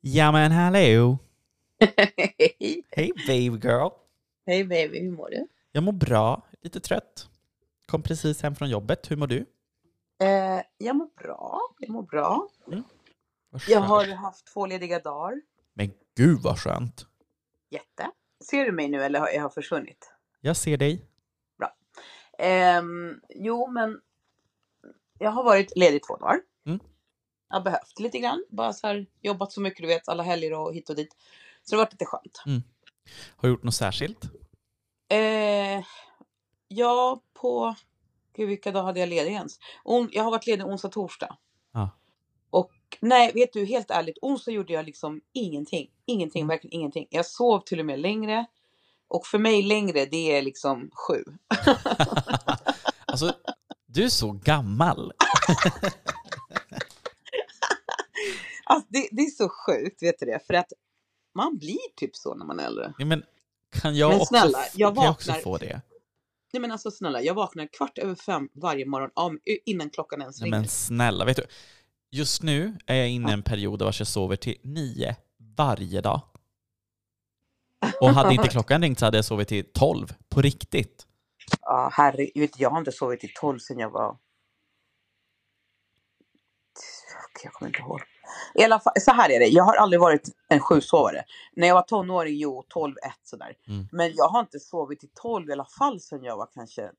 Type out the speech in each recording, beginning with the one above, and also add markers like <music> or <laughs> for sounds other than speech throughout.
Ja men hallå! Hej. Hej baby girl! Hej baby, hur mår du? Jag mår bra, lite trött. Kom precis hem från jobbet. Hur mår du? Eh, jag mår bra. Jag mår bra. Vad Jag har haft två lediga dagar. Men gud vad skönt! Jätte. Ser du mig nu eller har jag försvunnit? Jag ser dig. Ehm, jo, men jag har varit ledig två dagar. Mm. Jag har behövt lite grann. Bara så här, jobbat så mycket du vet, alla helger och hit och dit. Så det har varit lite skönt. Har du gjort något särskilt? Eh, ja, på... Gud, vilka dagar hade jag ledig ens? On, jag har varit ledig onsdag, torsdag. Ja. Och nej, vet du, helt ärligt, onsdag gjorde jag liksom ingenting. Ingenting, verkligen ingenting. Jag sov till och med längre. Och för mig längre, det är liksom sju. <laughs> Alltså, du är så gammal. <laughs> Alltså, det, det är så sjukt, vet du det? För att man blir typ så när man är äldre. Ja, men kan jag, Men också, snälla, f- jag kan jag också vaknar- få det? Nej men alltså snälla, jag vaknar kvart över fem varje morgon om, innan klockan ens Nej, ringer. men snälla, vet du? Just nu är jag inne i en period vars jag sover till nio varje dag. Och hade inte <laughs> klockan ringt så hade jag sovit till tolv, på riktigt. Ja, herre, vet du, jag har inte sovit till tolv sedan jag var... Jag kommer inte ihåg. I alla fall, så här är det, jag har aldrig varit en sjusovare. När jag var tonåring, jo, 12, 1 sådär. Mm. Men jag har inte sovit till 12 i alla fall sedan jag var kanske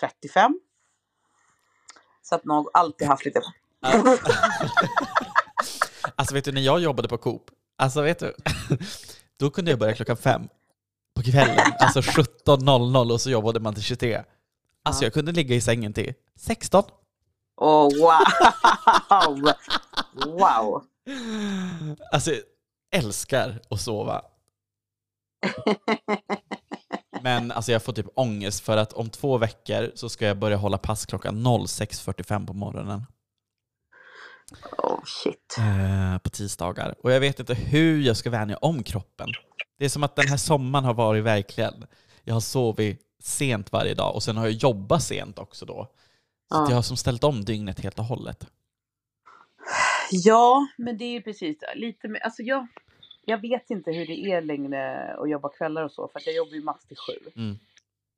35. Så att nog alltid haft lite... <laughs> Alltså vet du, när jag jobbade på Coop, alltså vet du, <laughs> då kunde jag börja klockan fem på kvällen, alltså 17.00 och så jobbade man till 23. Alltså Ja. jag kunde ligga i sängen till 16. Åh, wow! <laughs> Wow! Alltså jag älskar att sova. <laughs> Men alltså jag får typ ångest för att om två veckor så ska jag börja hålla pass klockan 06.45 på morgonen Oh shit. eh, på tisdagar. Och jag vet inte hur jag ska vänja om kroppen. Det är som att den här sommaren har varit verkligen. Jag har sovit sent varje dag och sen har jag jobbat sent också då. Så Ja. jag har som ställt om dygnet helt och hållet. Ja, men det är ju precis. Lite med, alltså jag, jag vet inte hur det är längre att jobba kvällar och så, för att jag jobbar ju max till sju. Mm.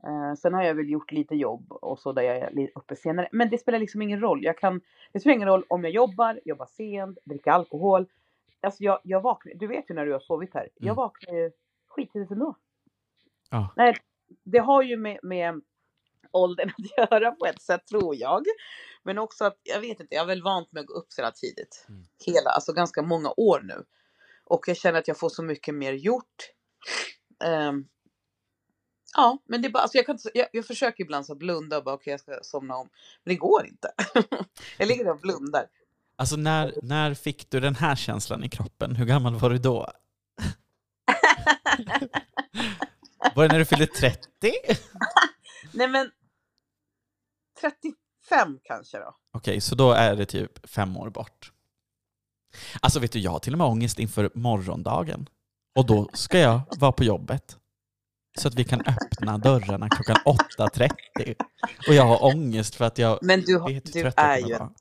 Eh, sen har jag väl gjort lite jobb och så där jag är lite uppe senare. Men det spelar liksom ingen roll. Jag kan, det spelar ingen roll om jag jobbar, jobbar sent, dricker alkohol. Alltså jag, jag vaknar, du vet ju när du har sovit här. Jag Mm. vaknar ju skittidigt ändå. Ja. Nej, det har ju med, med åldern att göra på ett sätt tror jag. Men också att, jag vet inte, jag har väl vant mig att gå upp så här tidigt. Mm. Hela, alltså ganska många år nu. Och jag känner att jag får så mycket mer gjort. Ehm, ja, men det är bara, alltså jag, kan, jag, jag försöker ibland så blunda och bara okej jag ska somna om. Men det går inte. <laughs> jag ligger där och blundar. Alltså när, när fick du den här känslan i kroppen? Hur gammal var du då? <laughs> Var det när du fyllde 30? Nej men 35 kanske då. Okej, så då är det typ fem år bort. Alltså vet du, jag har till och med ångest inför morgondagen. Och då ska jag vara på jobbet. Så att vi kan öppna dörrarna klockan 8.30. Och jag har ångest för att jag Men du, har- vet hur du är ju vara.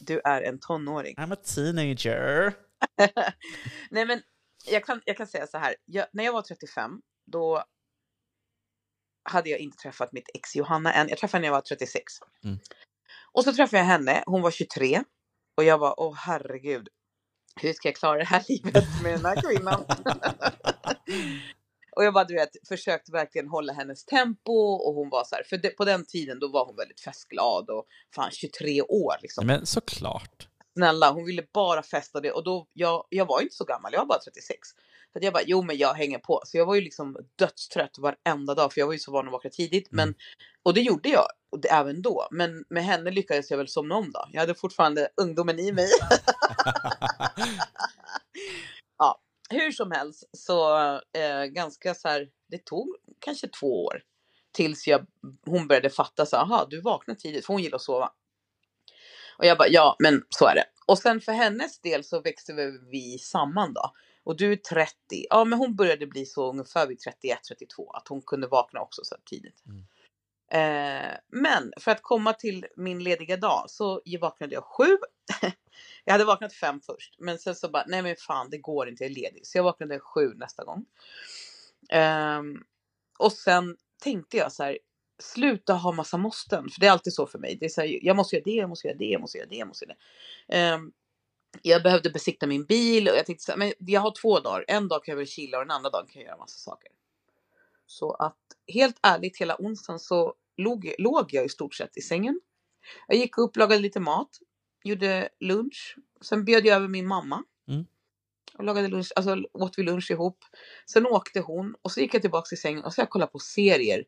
du är en tonåring. I'm a teenager. <laughs> Nej men jag kan, jag kan säga så här. Jag, när jag var 35 då hade jag inte träffat mitt ex Johanna än. Jag träffade henne när jag var 36. Mm. Och så träffade jag henne. Hon var 23. Och jag var åh herregud. Hur ska jag klara det här <laughs> livet med den här kvinnan? <laughs> och jag bara du vet försökte verkligen hålla hennes tempo och hon var så här. För det, på den tiden då var hon väldigt festglad och fan 23 år liksom Men såklart. snälla, hon ville bara festa det och då, jag, jag var inte så gammal, jag var bara 36. Så att jag bara, jo men jag hänger på. Så jag var ju liksom dödstrött varenda dag för jag var ju så van att vakna tidigt. Men, och det gjorde jag, och det, även då. Men med henne lyckades jag väl somna om då. Jag hade fortfarande ungdomen i mig. <laughs> ja, hur som helst så eh, ganska så här, det tog kanske två år. Tills jag, hon började fatta så aha du vaknar tidigt, för hon gillar att sova. Och jag bara, ja men så är det. Och sen för hennes del så växte vi- vi samman då. Och du är 30. Ja men hon började bli så ungefär vid 31, 32. Att hon kunde vakna också så tidigt. Mm. Eh, men för att komma till min lediga dag så vaknade jag sju. <laughs> jag hade vaknat fem först, men sen så bara, nej men fan det går inte, jag är ledig. Så jag vaknade sju nästa gång. Eh, och sen tänkte jag så här, sluta ha massa måsten, för det är alltid så för mig. Det är så här, jag måste göra det, jag måste göra det, jag måste göra det, jag måste göra det. Um, jag behövde besikta min bil och jag tänkte så här, men jag har två dagar. En dag kan jag väl chilla och den andra dagen kan jag göra massa saker. Så att helt ärligt hela onsdagen så låg, låg jag i stort sett i sängen. Jag gick upp, lagade lite mat, gjorde lunch. Sen bjöd jag över min mamma. Mm. Och lagade lunch, alltså åt vi lunch ihop. Sen åkte hon och så gick jag tillbaka till sängen och så jag kollade på serier.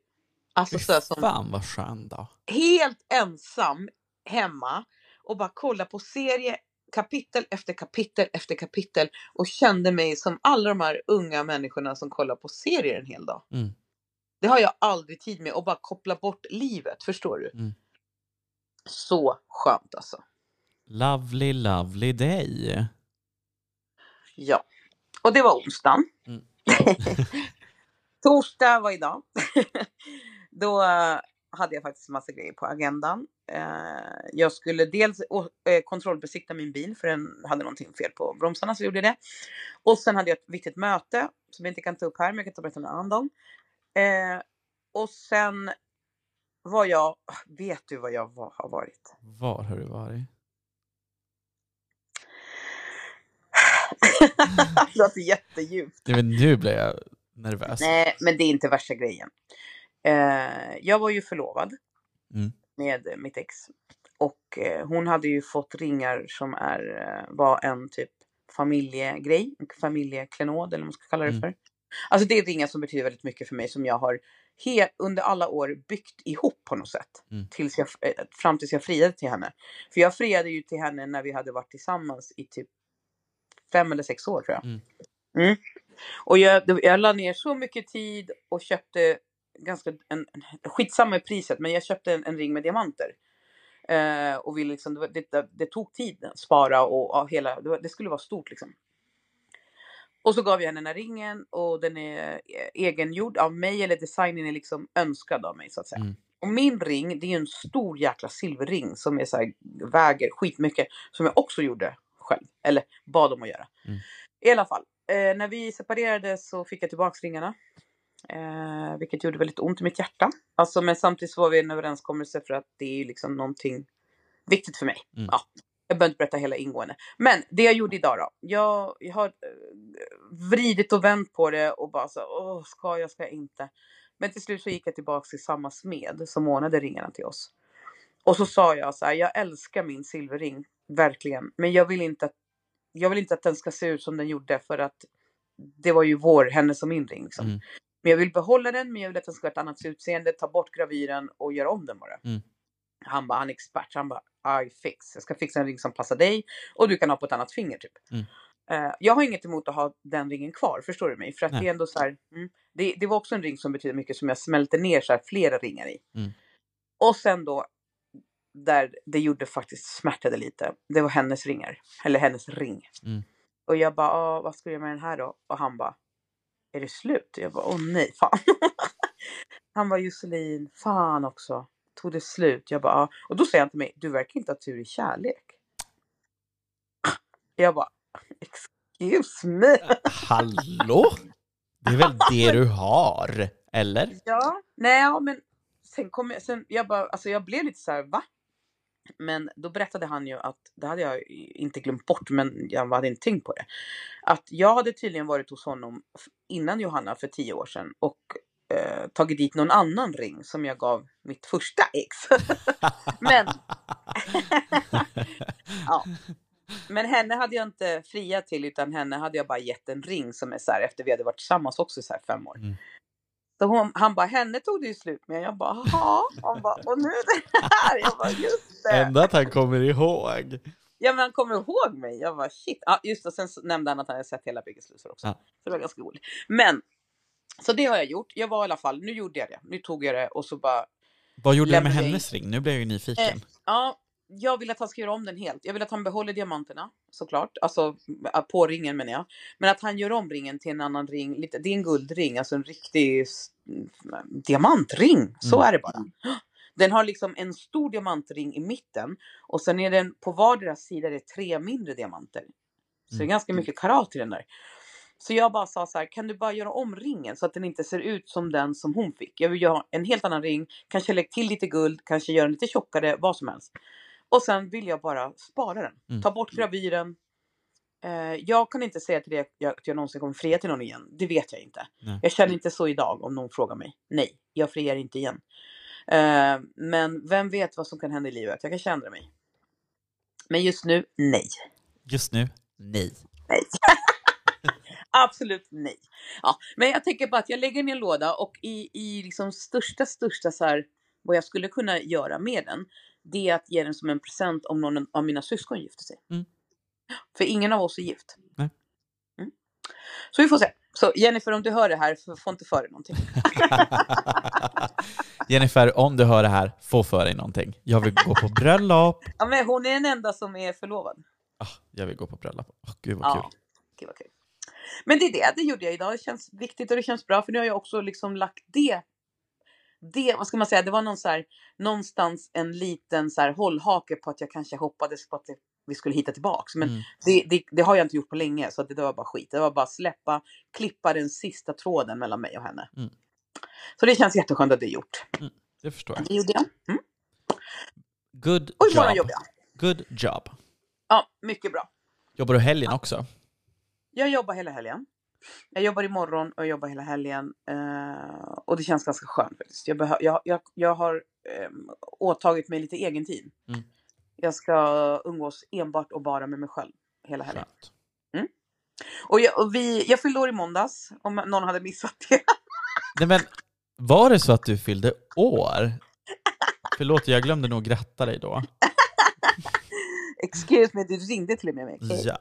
Alltså så här som Fan vad skön dag. helt ensam hemma och bara kolla på serie kapitel efter kapitel efter kapitel och kände mig som alla de här unga människorna som kollar på serier en hel dag. Mm. Det har jag aldrig tid med och bara koppla bort livet, förstår du? Mm. Så skönt alltså. Lovely, lovely day. Ja, och det var onsdagen. Mm. <laughs> Torsdag var idag. <laughs> Då hade jag faktiskt massa grejer på agendan. Eh, jag skulle dels eh, kontrollbesikta min bil för den hade någonting fel på bromsarna så jag gjorde det. Och sen hade jag ett viktigt möte som jag inte kan ta upp här men jag kan ta berätta en annan dag. Eh, och sen var jag, vet du vad jag var, har varit? Var har du varit? <laughs> det låter jättedjupt. Nej, men nu blir jag nervös. Nej, men det är inte värsta grejen. Eh, jag var ju förlovad Mm. med mitt ex. Och eh, hon hade ju fått ringar som är, eh, var en typ familjegrej, en familjeklenod eller vad man ska kalla det Mm. för. Alltså det är ringar som betyder väldigt mycket för mig som jag har under alla år byggt ihop på något sätt. Mm. Tills jag, eh, fram tills jag friade till henne. För jag friade ju till henne när vi hade varit tillsammans i typ fem eller sex år tror jag. Mm. Mm. Och jag, jag la ner så mycket tid och köpte ganska, en, en, skitsamma i priset, men jag köpte en, en ring med diamanter. Eh, och ville liksom, det, det, det, tog tid att spara och, och hela, det, det skulle vara stort liksom. Och så gav jag henne den här ringen och den är eh, egengjord av mig eller designen är liksom önskad av mig så att säga. Mm. Och min ring, det är en stor jäkla silverring som är så här, väger skitmycket. Som jag också gjorde själv. Eller bad om att göra. Mm. I alla fall. Eh, när vi separerade så fick jag tillbaks ringarna. Eh, vilket gjorde väldigt ont i mitt hjärta. Alltså, men samtidigt var vi en överenskommelse för att det är liksom någonting viktigt för mig. Mm. Ja, jag behöver inte berätta hela ingående. Men det jag gjorde idag då. Jag, jag har eh, vridit och vänt på det och bara så åh, ska jag, ska jag inte? Men till slut så gick jag tillbaka till samma smed som ordnade ringarna till oss. Och så sa jag så här, jag älskar min silverring, verkligen. Men jag vill inte att, jag vill inte att den ska se ut som den gjorde för att det var ju vår, hennes och min ring. Liksom. Mm. Men jag vill behålla den, men jag vill att den ska ha ett annat utseende, ta bort gravyren och göra om den bara. Mm. Han bara, han är expert, han bara, I fix. Jag ska fixa en ring som passar dig och du kan ha på ett annat finger typ. Mm. Eh, jag har inget emot att ha den ringen kvar, förstår du mig? För att Nej. det är ändå så här, mm, det, det var också en ring som betyder mycket som jag smälte ner så här flera ringar i. Mm. Och sen då, där det gjorde faktiskt smärtade lite, det var hennes ringar. Eller hennes ring. Mm. Och jag bara, "Ah, vad ska jag göra med den här då? Och han bara, är det slut? Jag bara, åh nej, fan. <laughs> han bara, Josselin, fan också. Tog det slut? Jag bara, "Ja." och då säger han till mig, du verkar inte ha tur i kärlek. <clears throat> Jag bara, excuse me. Hallå? Det är väl det du har? Eller? <laughs> Ja, nej, men sen kom jag, sen, jag bara, alltså jag blev lite så här, va? Men då berättade han ju att, det hade jag inte glömt bort, men jag hade inte tänkt på det. Att jag hade tydligen varit hos honom innan Johanna för tio år sedan och eh, tagit dit någon annan ring som jag gav mitt första ex. <laughs> Men- <laughs> ja. Men henne hade jag inte friat till utan henne hade jag bara gett en ring som är så här efter vi hade varit tillsammans också i så här fem år. Mm. Så hon, han bara, henne tog det ju slut med. Jag bara, jaha. Han bara, och nu är det här. Jag bara, just det. Ändå att han kommer ihåg. Ja men han kommer ihåg mig. Jag bara, shit. Ja just det, sen nämnde han att han hade sett hela Biggest Loser också. Ja. Så det var ganska roligt. Men, så det har jag gjort. Jag var i alla fall, nu gjorde jag det. Nu tog jag det och så bara, Vad gjorde du med hennes ring? Nu blir jag ju nyfiken. ja. Jag vill att han ska göra om den helt. Jag vill att han behåller diamanterna såklart. Alltså äh, på ringen menar jag. Men att han gör om ringen till en annan ring. Lite, det är en guldring, alltså en riktig s- diamantring. Så Mm. är det bara. Den har liksom en stor diamantring i mitten och sen är den på vardera sida är det tre mindre diamanter. Så det är Mm. ganska mycket karat i den där. Så jag bara sa så här, kan du bara göra om ringen så att den inte ser ut som den som hon fick? Jag vill göra en helt annan ring, kanske lägga till lite guld, kanske göra den lite tjockare, vad som helst. Och sen vill jag bara spara den. Mm. Ta bort gravyren. Eh, jag kan inte säga till det jag- att jag någonsin kommer fria till någon igen. Det vet jag inte. Nej. Jag känner inte så idag om någon frågar mig. Nej, jag friar inte igen. Eh, men vem vet vad som kan hända i livet? Jag kanske ändrar mig. Men just nu, nej. Just nu, nej. Nej. <laughs> Absolut nej. Ja, men jag tänker bara att jag lägger den i en låda och i, i liksom största, största så här, vad jag skulle kunna göra med den, det är att ge den som en present om någon av mina syskon gifter sig. Mm. För ingen av oss är gift. Nej. Mm. Så vi får se. Så Jennifer, om du hör det här, får inte för dig någonting. <laughs> Jennifer, om du hör det här, få för dig någonting. Jag vill gå på bröllop. Ja, men hon är den enda som är förlovad. Ah, jag vill gå på bröllop. Åh, gud vad kul. Ja, gud vad kul. Men det är det, det gjorde jag idag. Det känns viktigt och det känns bra för nu har jag också liksom lagt det. Det, vad ska man säga, det var någon så här, någonstans en liten så här hållhake på att jag kanske hoppades på att det, vi skulle hitta tillbaks. Men Mm. det, det, det har jag inte gjort på länge så det där var bara skit. Det var bara släppa, klippa den sista tråden mellan mig och henne. Mm. Så det känns jätteskönt att det är gjort. Det förstår jag. Det gjorde jag. Mm. Good Och job. jobbar jag. Good job. Ja, mycket bra. Jobbar du helgen också? Jag jobbar hela helgen. Jag jobbar imorgon och jag jobbar hela helgen. Eh, och det känns ganska skönt faktiskt. Jag, behö- jag, jag, jag har eh, åtagit mig lite egen tid. Mm. Jag ska umgås enbart och bara med mig själv hela helgen. Skönt. Och jag, och vi, jag fyllde år i måndags, om någon hade missat det. Nej, men var det så att du fyllde år? Förlåt, jag glömde nog gratta dig då. <laughs> Excuse me, du ringde till och med mig. okej? Ja.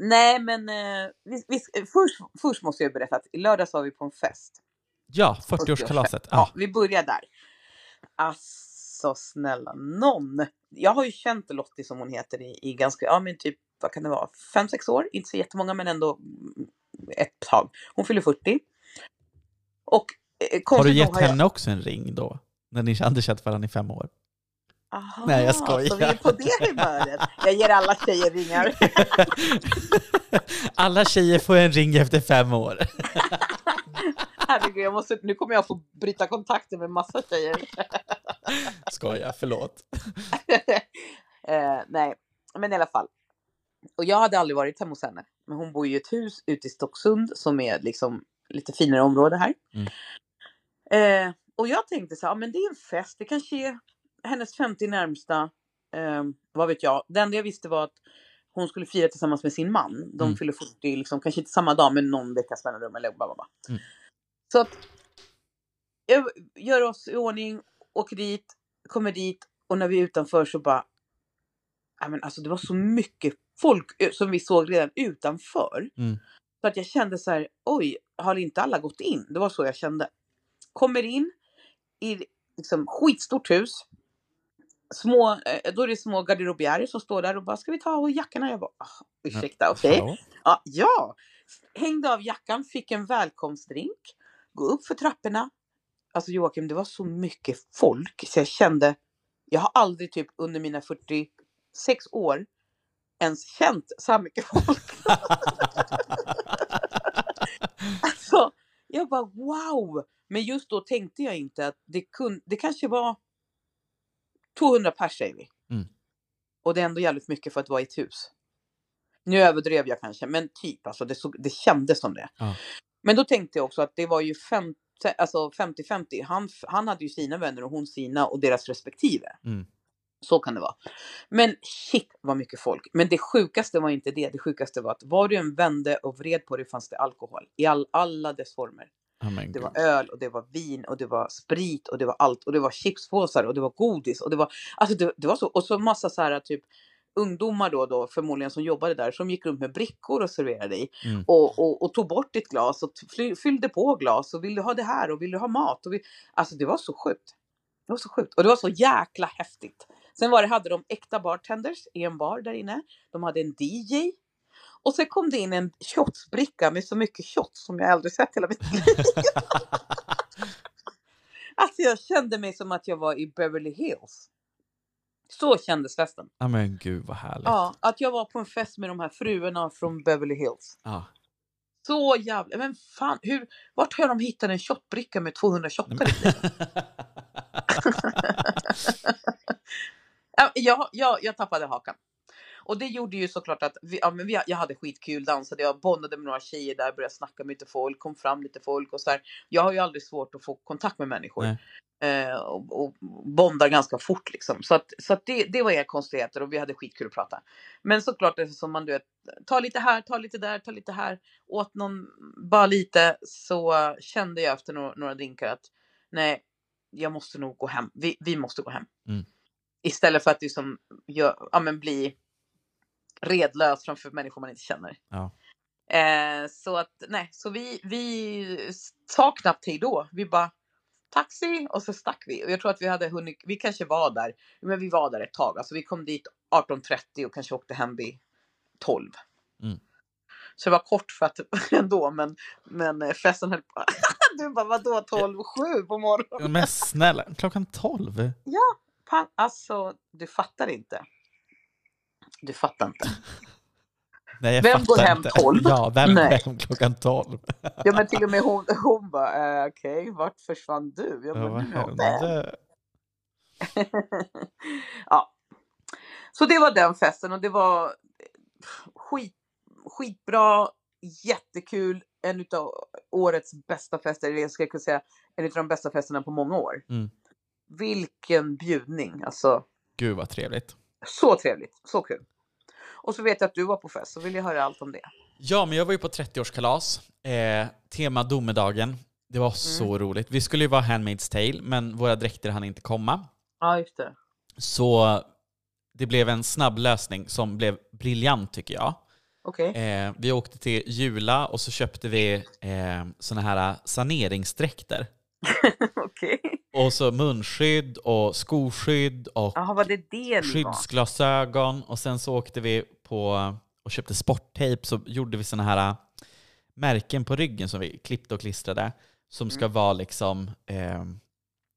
Nej, men eh, vi, vi, först, först måste jag berätta att i lördags var vi på en fest. Ja, 40-årskalaset. Ja, Ja. vi börjar där. Alltså snälla någon. Jag har ju känt Lottie som hon heter i, i ganska, ja men typ, vad kan det vara, fem sex år. Inte så jättemånga men ändå mm, ett tag. Hon fyller 40. Och eh, Har du gett har jag- henne också en ring då? När ni hade känt varandra i fem år? Aha, Nej, jag skojar. Så vi är på det humöret. Jag ger alla tjejer ringar. <laughs> Alla tjejer får en ring efter fem år. <laughs> Herregud, jag måste, nu kommer jag få bryta kontakten med massa tjejer. <laughs> Skoja, förlåt. eh, nej, men i alla fall. Och jag hade aldrig varit hemma hos henne. Men hon bor ju i ett hus ute i Stocksund som är liksom lite finare område här. Mm. Eh, och jag tänkte så här, men det är en fest. Det kanske är hennes 50 närmsta. Eh, vad vet jag. Det enda jag visste var att hon skulle fira tillsammans med sin man. De Mm. fyller 40, liksom, kanske inte samma dag, men någon veckas mellanrum. Eller bla, bla, bla. Mm. Så att jag gör oss i ordning, åker dit, kommer dit och när vi är utanför så bara... Men alltså det var så mycket folk ö, som vi såg redan utanför. Mm. Så att jag kände så här, oj, har inte alla gått in? Det var så jag kände. Kommer in i liksom skitstort hus. Små, eh, då är det små garderobiärer som står där och bara, ska vi ta av jackorna? Jag bara, ah, ursäkta, okej. Hallå? Ja, ja, hängde av jackan, fick en välkomstdrink, gå upp för trapporna. Alltså Joakim, det var så mycket folk så jag kände, jag har aldrig typ under mina 46 år ens känt så här mycket folk. <laughs> Alltså, jag bara wow! Men just då tänkte jag inte att det, kun, det kanske var 200 pers säger vi. Mm. Och det är ändå jävligt mycket för att vara i ett hus. Nu överdrev jag kanske, men typ alltså det, såg, det kändes som det. Ja. Men då tänkte jag också att det var ju 50, alltså 50-50. Han, han hade ju sina vänner och hon sina och deras respektive. Mm. Så kan det vara. Men shit vad mycket folk. Men det sjukaste var inte det. Det sjukaste var att var du en vände och vred på dig fanns det alkohol. I all, alla dess former. Ja, men Det var öl och det var vin och det var sprit och det var allt. Och det var chipspåsar och det var godis och det var, alltså det, det var så. Och så massa så här typ ungdomar då, då förmodligen som jobbade där som gick runt med brickor och serverade dig. Mm. Och, och, och tog bort ditt glas och fyllde på glas och vill du ha det här och vill du ha mat? Och vi, alltså det var så sjukt. Det var så sjukt och det var så jäkla häftigt. Sen var det, hade de äkta bartenders i en bar där inne. De hade en DJ. Och sen kom det in en shotsbricka med så mycket shots som jag aldrig sett hela mitt liv. <laughs> Alltså jag kände mig som att jag var i Beverly Hills. Så kändes festen. Ja men gud vad härligt. Ja, att jag var på en fest med de här fruarna från Beverly Hills. Ja. Så jävla... Men fan, hur... Vart har de hittat en shotbricka med 200 shottar i? <laughs> <laughs> Ja, jag, jag, jag tappade hakan. Och det gjorde ju såklart att vi, ja, men vi, jag hade skitkul, dansade, jag bondade med några tjejer där, började snacka med lite folk, kom fram lite folk och så här. Jag har ju aldrig svårt att få kontakt med människor. Eh, och, och bondar ganska fort liksom. Så, att, så att det, det var inga konstigheter och vi hade skitkul att prata. Men såklart eftersom man du vet, ta lite här, ta lite där, ta lite här, åt någon, bara lite, så kände jag efter några, några drinkar att nej, jag måste nog gå hem. Vi, vi måste gå hem. Mm. Istället för att liksom, gör, ja, men bli redlös framför människor man inte känner. Ja. Eh, så att nej, så vi, vi sa knappt hej då. Vi bara taxi och så stack vi. Och jag tror att vi hade hunnit, vi kanske var där, men vi var där ett tag. Alltså vi kom dit 18.30 och kanske åkte hem vid 12. Mm. Så det var kort för att <laughs> ändå, men, men eh, festen höll på. <laughs> Du bara vadå 12, 7 på morgonen? Men snälla, klockan 12? Pang, alltså, du fattar inte. Du fattar inte. <laughs> Nej, jag Vem går hem inte. 12? Ja, vem går hem klockan 12? <laughs> Ja men till och med hon, hon bara, eh, okej, vart försvann du? Jag Ja, bara, hände? <laughs> ja. Så det var den festen och det var skit, skitbra, jättekul, en av årets bästa fester, eller jag ska kunna säga en av de bästa festerna på många år. Mm. Vilken bjudning, alltså Gud vad trevligt. Så trevligt, så kul. Och så vet jag att du var på fest, så vill jag höra allt om det. Ja, men jag var ju på 30-årskalas. Eh, tema domedagen. Det var så Mm. roligt. Vi skulle ju vara Handmaid's Tale, men våra dräkter hann inte komma. Ja, just det. Så det blev en snabb lösning som blev briljant tycker jag. Okej. Eh, vi åkte till Jula och så köpte vi eh, såna här saneringsdräkter. <laughs> Okej. Och så munskydd och skoskydd och Jaha, var det det ni var? skyddsglasögon. Och sen så åkte vi på och köpte sporttejp så gjorde vi såna här märken på ryggen som vi klippte och klistrade som ska Mm. vara liksom eh,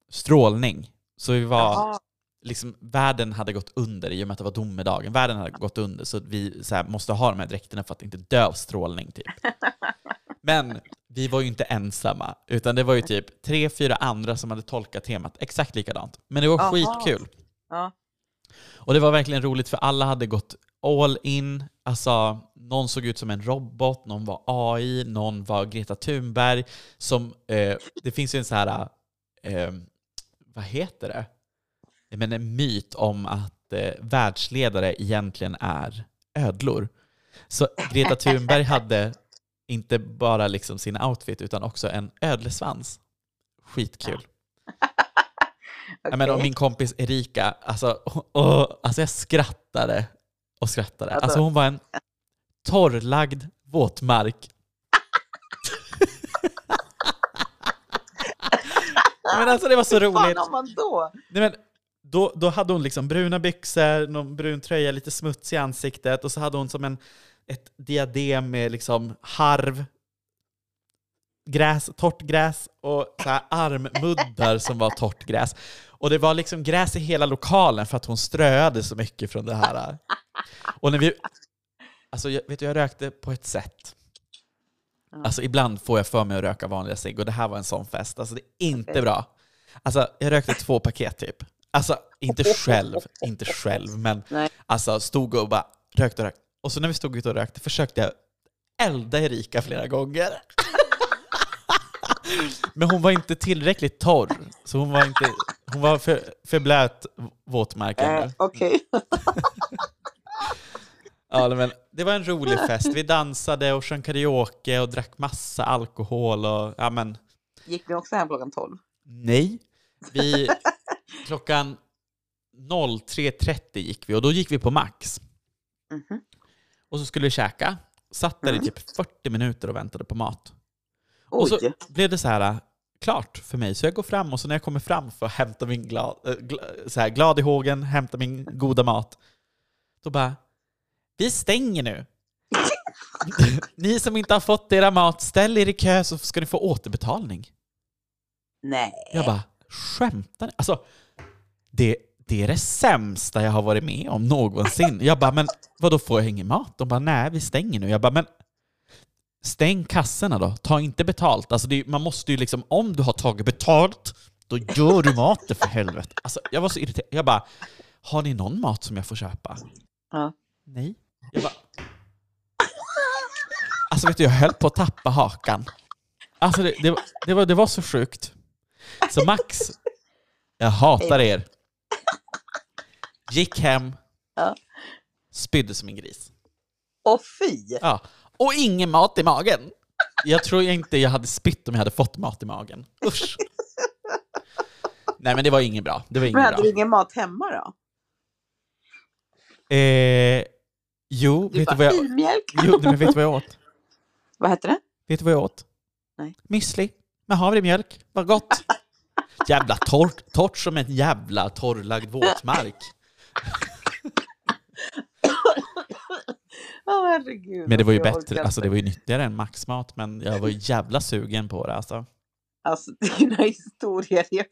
strålning. Så vi var, Jaha. liksom, världen hade gått under i och med att det var domedagen. Världen hade gått under så vi så här, måste ha de här dräkterna för att inte dö av strålning typ. <laughs> Men vi var ju inte ensamma, utan det var ju typ tre, fyra andra som hade tolkat temat exakt likadant. Men det var Aha. skitkul. Ja. Och det var verkligen roligt för alla hade gått all in. Alltså, någon såg ut som en robot, någon var AI, någon var Greta Thunberg. Som, eh, det finns ju en så här, eh, vad heter det? Menar, en myt om att eh, världsledare egentligen är ödlor. Så Greta Thunberg hade inte bara liksom sin outfit utan också en ödlesvans. Skitkul. Ja, men, och min kompis Erika, alltså, åh, alltså jag skrattade och skrattade. Alltså- Alltså hon var en torrlagd våtmark. <laughs> men alltså det var så Hur fan roligt. har man då? Nej, men, då, då hade hon liksom bruna byxor, någon brun tröja, lite smuts i ansiktet och så hade hon som en, ett diadem med liksom harv, gräs, torrt gräs och så armmuddar som var torrt gräs. Och det var liksom gräs i hela lokalen för att hon ströade så mycket från det här. Och när vi... Alltså, jag, vet du, jag rökte på ett sätt. Alltså ibland får jag för mig att röka vanliga cigg och det här var en sån fest. Alltså det är inte bra. Alltså jag rökte två paket typ. Alltså inte själv, inte själv, men Nej. alltså stod och bara rökte och rökte. Och så när vi stod ute och rökte försökte jag elda Erika flera gånger. <laughs> Men hon var inte tillräckligt torr, så hon var, inte, hon var för, för blöt våtmark ännu. Eh, Okej. <laughs> Ja, men det var en rolig fest. Vi dansade och sjöng karaoke och drack massa alkohol. Och, ja, men, Gick ni också hem klockan 12? nej. Vi, klockan 03.30 gick vi och då gick vi på Max. Mhm. Och så skulle vi käka. Satt där i Mm. typ 40 minuter och väntade på mat. Och Oj. så blev det så här, klart för mig. Så jag går fram och så när jag kommer fram för att hämta min glad, äh, så här, glad i hågen, hämta min goda mat, då bara Vi stänger nu. <laughs> ni som inte har fått era mat, ställ er i kö så ska ni få återbetalning. Nej. Jag bara, skämtar ni? Alltså, det, det är det sämsta jag har varit med om någonsin. Jag bara, men vad då får jag ingen mat? De bara, nej vi stänger nu. Jag bara, men stäng kassorna då. Ta inte betalt. Alltså det, man måste ju liksom, om du har tagit betalt, då gör du maten för helvete. Alltså jag var så irriterad. Jag bara, har ni någon mat som jag får köpa? Ja. Nej. Jag bara, alltså vet du, jag höll på att tappa hakan. Alltså det, det, det, var, det var så sjukt. Så Max, jag hatar er. Gick hem, Ja. spydde som en gris. Åh fy! Ja. Och ingen mat i magen. Jag tror inte jag hade spytt om jag hade fått mat i magen. Usch. Nej men det var inget bra. Det var Men inget hade bra. du ingen mat hemma då? Eh, jo, Du vet du bara, vad jag... filmjölk? Jo, men vet du vad jag åt? Vad hette det? Vet du vad jag åt? Nej. Müsli med havremjölk. Vad gott. <laughs> Jävla torrt, torrt som en jävla torrlagd våtmark. Åh herregud. Men det var ju alltså, jag bättre, alltså det var ju nyttigare än maxmat, men jag var ju jävla sugen på det alltså. Alltså dina historier är.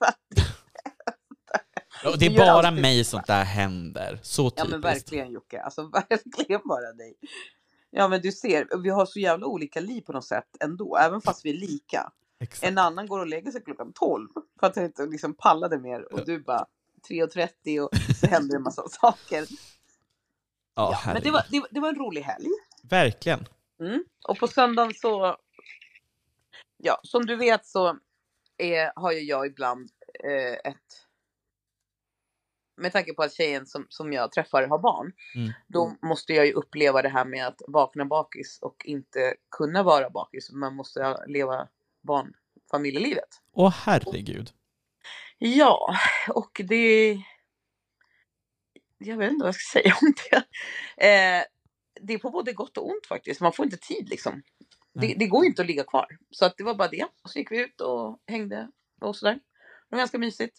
Och det är bara alltid- mig sånt där händer. Så Ja typiskt. men verkligen Jocke, alltså <laughs> verkligen bara dig. Ja men du ser, vi har så jävla olika liv på något sätt ändå, även fast vi är lika. Exakt. En annan går och lägger sig klockan 12 för att han inte liksom pallade mer och du bara 3.30 och så händer en massa <laughs> saker. Ja, Ja, men det var, det, det var en rolig helg. Verkligen. Mm. Och på söndagen så, ja som du vet så är, har ju jag ibland eh, ett, med tanke på att tjejen som, som jag träffar har barn, Mm. då måste jag ju uppleva det här med att vakna bakis och inte kunna vara bakis. Man måste leva barnfamiljelivet. Åh herregud. Ja, och det... Jag vet inte vad jag ska säga <laughs> om det. Eh, det är på både gott och ont faktiskt. Man får inte tid liksom. Det, det går inte att ligga kvar. Så att det var bara det. Och så gick vi ut och hängde och sådär. Det var ganska mysigt.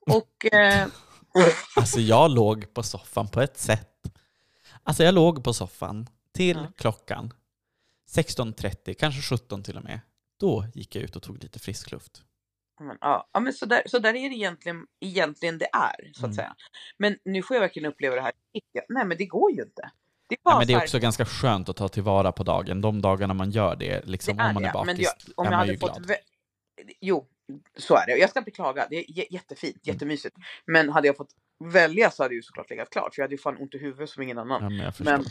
Och eh, <laughs> Alltså jag låg på soffan på ett sätt. Alltså jag låg på soffan till Ja. klockan 16.30, kanske 17 till och med. Då gick jag ut och tog lite frisk luft. Men, ja, ja, men så där, så där är det egentligen, egentligen det är, så att Mm. säga. Men nu får jag verkligen uppleva det här. Nej, men det går ju inte. Det är, bara Ja, men det är också ganska skönt att ta tillvara på dagen. De dagarna man gör det, liksom, det om man är bakis, jag, om är jag man ju fått... glad. Jo, så är det. Jag ska inte klaga. Det är jättefint, Mm. jättemysigt. Men hade jag fått välja så hade det ju såklart legat klart. För jag hade ju fan ont i huvudet som ingen annan. Ja, men. Men,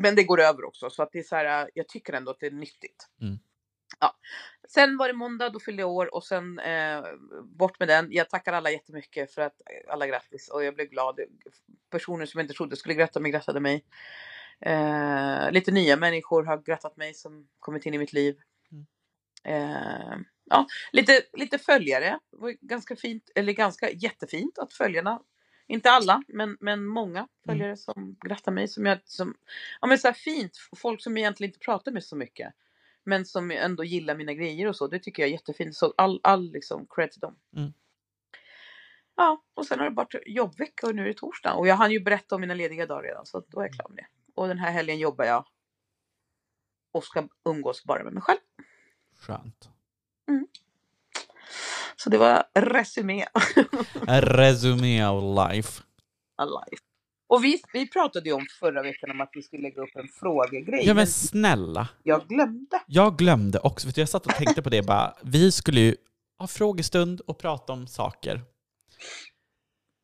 men det går över också. Så att det är så här, jag tycker ändå att det är nyttigt. Mm. Ja. Sen var det måndag, då fyllde jag år och sen eh, bort med den. Jag tackar alla jättemycket för att alla grattis och jag blev glad. Personer som jag inte trodde skulle gratta mig grattade mig. Eh, lite nya människor har grattat mig som kommit in i mitt liv. Mm. Eh, ja, lite, lite följare. Det var ganska fint, eller ganska jättefint att följarna, inte alla, men, men många följare som grattar mig. Som jag, som, ja men så fint, folk som jag egentligen inte pratar med så mycket. Men som ändå gillar mina grejer och så. Det tycker jag är jättefint. Så all, all liksom cred till dem. Mm. Ja, och sen har det varit jobbvecka och nu är det torsdag. Och jag hann ju berätta om mina lediga dagar redan. Så då är jag klar med det. Och den här helgen jobbar jag. Och ska umgås bara med mig själv. Skönt. Så det var resumé. <laughs> Resumé of life. Alive. Och vi, vi pratade ju om förra veckan om att vi skulle lägga upp en frågegrej. Ja men snälla. jag glömde. Jag glömde också, för jag satt och tänkte på det bara, vi skulle ju ha frågestund och prata om saker.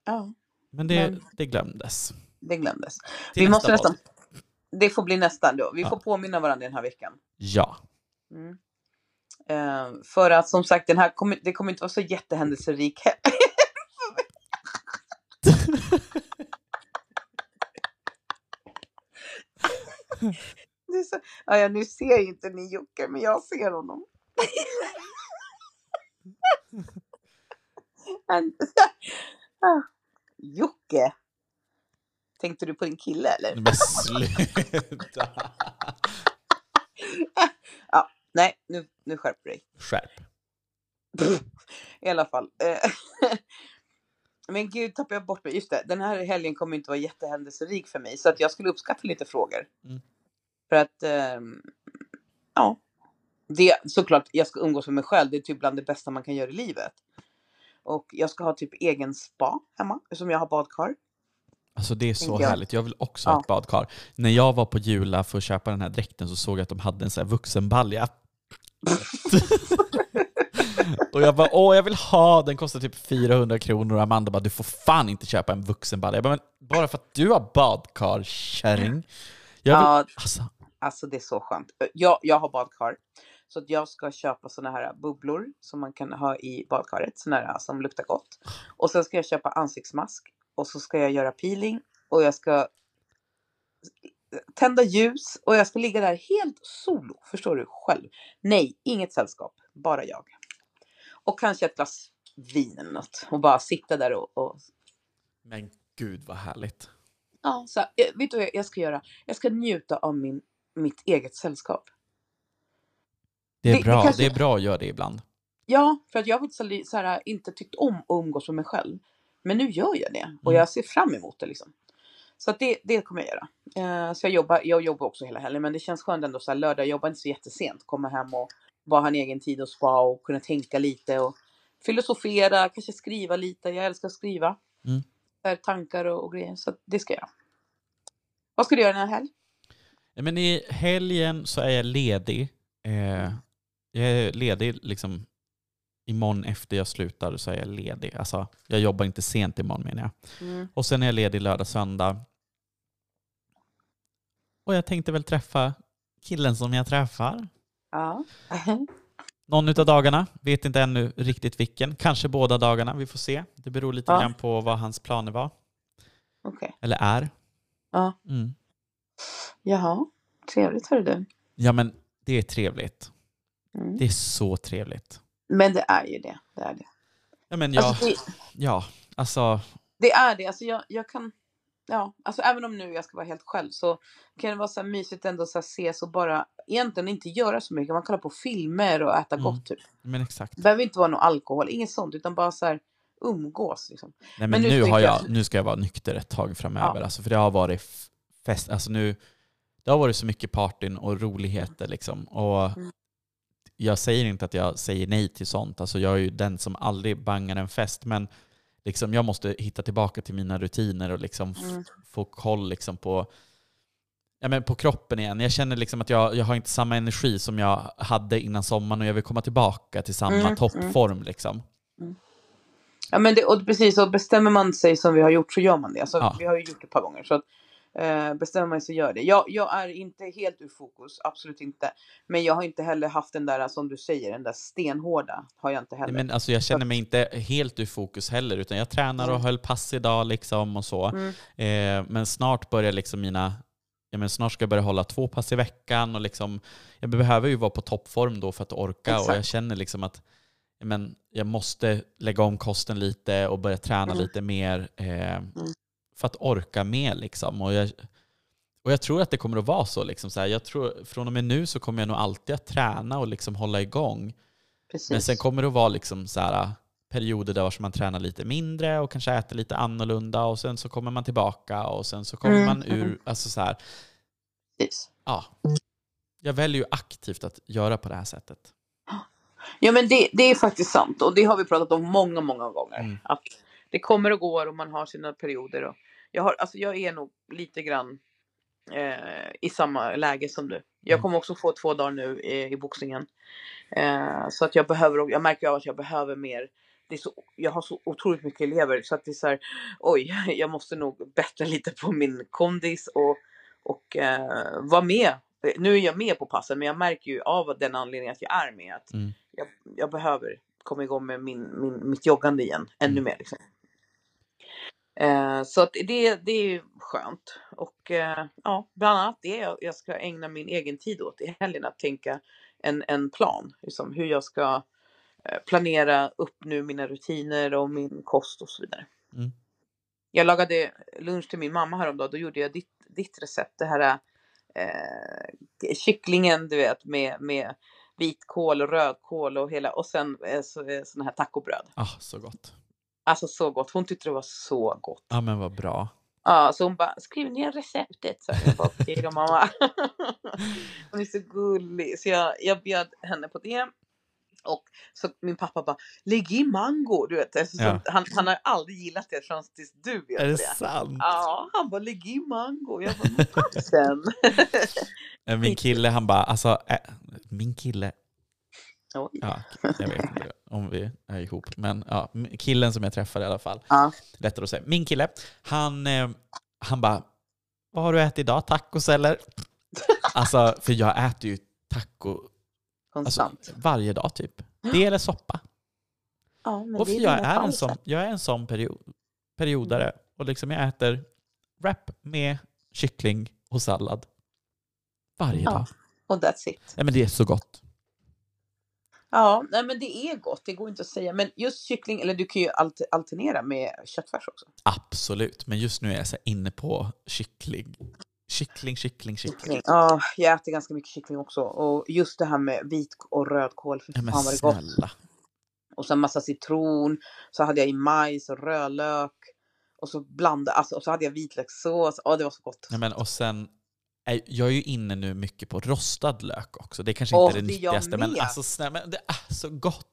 Ja, Men det, Men- det glömdes. det glömdes. Till vi måste nästa nästan... Det får bli nästa då. Vi Ja. får påminna varandra den här veckan. Ja. Mm. Eh, för att som sagt, den här kommer, det kommer inte vara så jättehändelserik <laughs> <laughs> he- Det är <laughs> så, ja, ja, nu ser inte ni Jocke, men jag ser honom. <laughs> Han, <laughs> Ah, Jocke! Tänkte du på din kille eller? Men sluta. Nej, nu, nu skärper dig. Skärp. I alla fall. Eh, Men gud, tappade jag bort mig. Just det, den här helgen kommer inte vara jättehändelserik för mig. Så att jag skulle uppskatta lite frågor. Mm. För att, ehm, ja. Det, såklart, jag ska umgås med mig själv. Det är typ bland det bästa man kan göra i livet. Och jag ska ha typ egen spa hemma, som jag har badkar. Alltså det är så jag. härligt. Jag vill också ha Ja. ett badkar. När jag var på Jula för att köpa den här dräkten så såg jag att de hade en sån här vuxenbalja. <laughs> <laughs> och jag bara, åh jag vill ha, den kostar typ 400 kronor och Amanda bara, du får fan inte köpa en vuxenbalja. Jag bara, men bara för att du har badkar, kärring. Ja, alltså, Alltså det är så skönt. Jag, jag har badkar. Så att jag ska köpa såna här bubblor som man kan ha i badkaret. Såna här som luktar gott. Och sen ska jag köpa ansiktsmask. Och så ska jag göra peeling. Och jag ska tända ljus. Och jag ska ligga där helt solo. Förstår du? Själv. Nej, inget sällskap. Bara jag. Och kanske ett glas vin eller något. Och bara sitta där och, och men gud vad härligt. Ja, så här, eh, vet du vad jag ska göra? Jag ska njuta av min, mitt eget sällskap. Det är Det- det bra, kanske- det är bra att göra det ibland. Ja, för att jag har faktiskt så här, inte tyckt om att umgås med mig själv. Men nu gör jag det och Mm. jag ser fram emot det liksom. Så att det, det kommer jag göra. Eh, så jag jobbar, jag jobbar också hela helgen men det känns skönt ändå så här lördag, jag jobbar inte så jättesent. Komma hem och bara ha en egen tid och spa och kunna tänka lite och filosofera, kanske skriva lite. Jag älskar att skriva. Mm. Här, tankar och, och grejer. Så det ska jag. Vad ska du göra den här helgen? Men i helgen så är jag ledig. Eh, jag är ledig liksom imorgon efter jag slutar så är jag ledig. Alltså, jag jobbar inte sent imorgon menar jag. Mm. Och sen är jag ledig lördag, söndag. Och jag tänkte väl träffa killen som jag träffar. Ja. <laughs> Någon utav dagarna, vet inte ännu riktigt vilken. Kanske båda dagarna, vi får se. Det beror lite Ja. grann på vad hans planer var. Okej. Eller är. Ja. Mm. Jaha. Trevligt hörru du. Ja men det är trevligt. Mm. Det är så trevligt. Men det är ju det. Det är det. Ja men jag, Alltså, det, ja, alltså det är det. Alltså jag, jag kan... Ja, alltså även om nu jag ska vara helt själv så kan det vara så här mysigt ändå så här ses och bara egentligen inte göra så mycket. Man kollar på filmer och äta Mm. gott typ. Men exakt. Det behöver inte vara någon alkohol, inget sånt utan bara så här umgås liksom. Nej, men, Men nu nu, har jag- jag, nu ska jag vara nykter ett tag framöver. Ja. Alltså, för det har varit fest. Alltså, nu, det har varit så mycket partyn och roligheter. Liksom. Och Mm. Jag säger inte att jag säger nej till sånt. Alltså, jag är ju den som aldrig bangar en fest. Men liksom, jag måste hitta tillbaka till mina rutiner och liksom Mm. få koll liksom, på, ja, men på kroppen igen. Jag känner liksom att jag, jag har inte samma energi som jag hade innan sommaren och jag vill komma tillbaka till samma Mm, toppform. Liksom. Ja men det, och precis, så bestämmer man sig som vi har gjort så gör man det. Alltså, Ja. Vi har ju gjort det ett par gånger. Så att, eh, bestämmer man sig gör det. Jag, jag är inte helt ur fokus, absolut inte. Men jag har inte heller haft den där, som du säger, den där stenhårda. Har jag inte heller. Nej, Men alltså, jag känner mig inte helt ur fokus heller, utan jag tränar och Mm. höll pass idag liksom och så. Mm. Eh, men snart börjar liksom mina, ja, men snart ska jag börja hålla två pass i veckan och liksom, jag behöver ju vara på toppform då för att orka och Exakt. jag känner liksom att men, jag måste lägga om kosten lite och börja träna Mm. lite mer eh, för att orka med liksom. Och jag, och jag tror att det kommer att vara så. Liksom, så här. Jag tror, från och med nu så kommer jag nog alltid att träna och liksom hålla igång. Precis. Men sen kommer det att vara liksom så här, perioder där man tränar lite mindre och kanske äter lite annorlunda och sen så kommer man tillbaka och sen så kommer Mm, man ur... Alltså så här, Precis. ja. Jag väljer ju aktivt att göra på det här sättet. Ja men det, det är faktiskt sant. Och det har vi pratat om många, många gånger. Mm. Att det kommer och går och man har sina perioder. Och jag, har, alltså jag är nog lite grann eh, i samma läge som du. Jag Mm. kommer också få två dagar nu i, i boxningen. Eh, så att jag behöver, jag märker av att jag behöver mer. Det är så, jag har så otroligt mycket elever så att det är så här, oj, <laughs> jag måste nog bättra lite på min kondis och, och eh, vara med. Nu är jag med på passen men jag märker ju av den anledningen att jag är med att Mm. jag, jag behöver komma igång med min, min, mitt joggande igen ännu Mm. mer. Liksom. Eh, så att det, det är skönt. Och eh, ja, bland annat det jag, jag ska ägna min egen tid åt i helgen. Att tänka en, en plan. Liksom, hur jag ska eh, planera upp nu mina rutiner och min kost och så vidare. Mm. Jag lagade lunch till min mamma häromdagen. Då gjorde jag ditt, ditt recept. Det här eh, kycklingen du vet med, med vitkål och rödkål och hela och sen eh, så, eh, här tacobröd. Ah, så gott. Alltså så gott. Hon tyckte det var så gott. Ja men vad bra. Ja, så hon bara skriv ner receptet. Så jag bara okej då mamma. <laughs> hon är så gullig. Så jag, jag bjöd henne på det. Och så min pappa bara lägg i mango. Du vet, alltså, Ja. han, han har aldrig gillat det förrän tills du vet Är det det. sant? Ja, han bara lägg i mango. Jag bara, <laughs> men Min kille han bara, alltså, äh, min kille, Oj. ja, <laughs> jag vet inte om vi är ihop, men ja, killen som jag träffade i alla fall, Ja. lättare att säga. Min kille, han, eh, han bara, vad har du ätit idag? Tacos eller? <laughs> Alltså, för jag äter ju taco alltså, varje dag typ. Det eller soppa. ja, Och för jag dina är en sån, jag är en sån period, periodare. Och liksom jag äter wrap med kyckling och sallad. Varje Ja. dag. Och that's it. Nej, men det är så gott. Ja, nej, men det är gott. Det går inte att säga. Men just kyckling, eller du kan ju alter, alternera med köttfärs också. Absolut. Men just nu är jag så inne på kyckling. Kyckling, kyckling, kyckling. Ja, jag äter ganska mycket kyckling också. Och just det här med vit och rödkål, för Ja, fan vad det gott. snälla. Och sen massa citron. Så hade jag i majs och rödlök. Och så blandade, alltså, och så hade jag vitlökssås. Ja, det var så gott. Ja, men, och sen, jag är ju inne nu mycket på rostad lök också. Det är kanske inte är det nyttigaste, men alltså snälla, men det är så gott.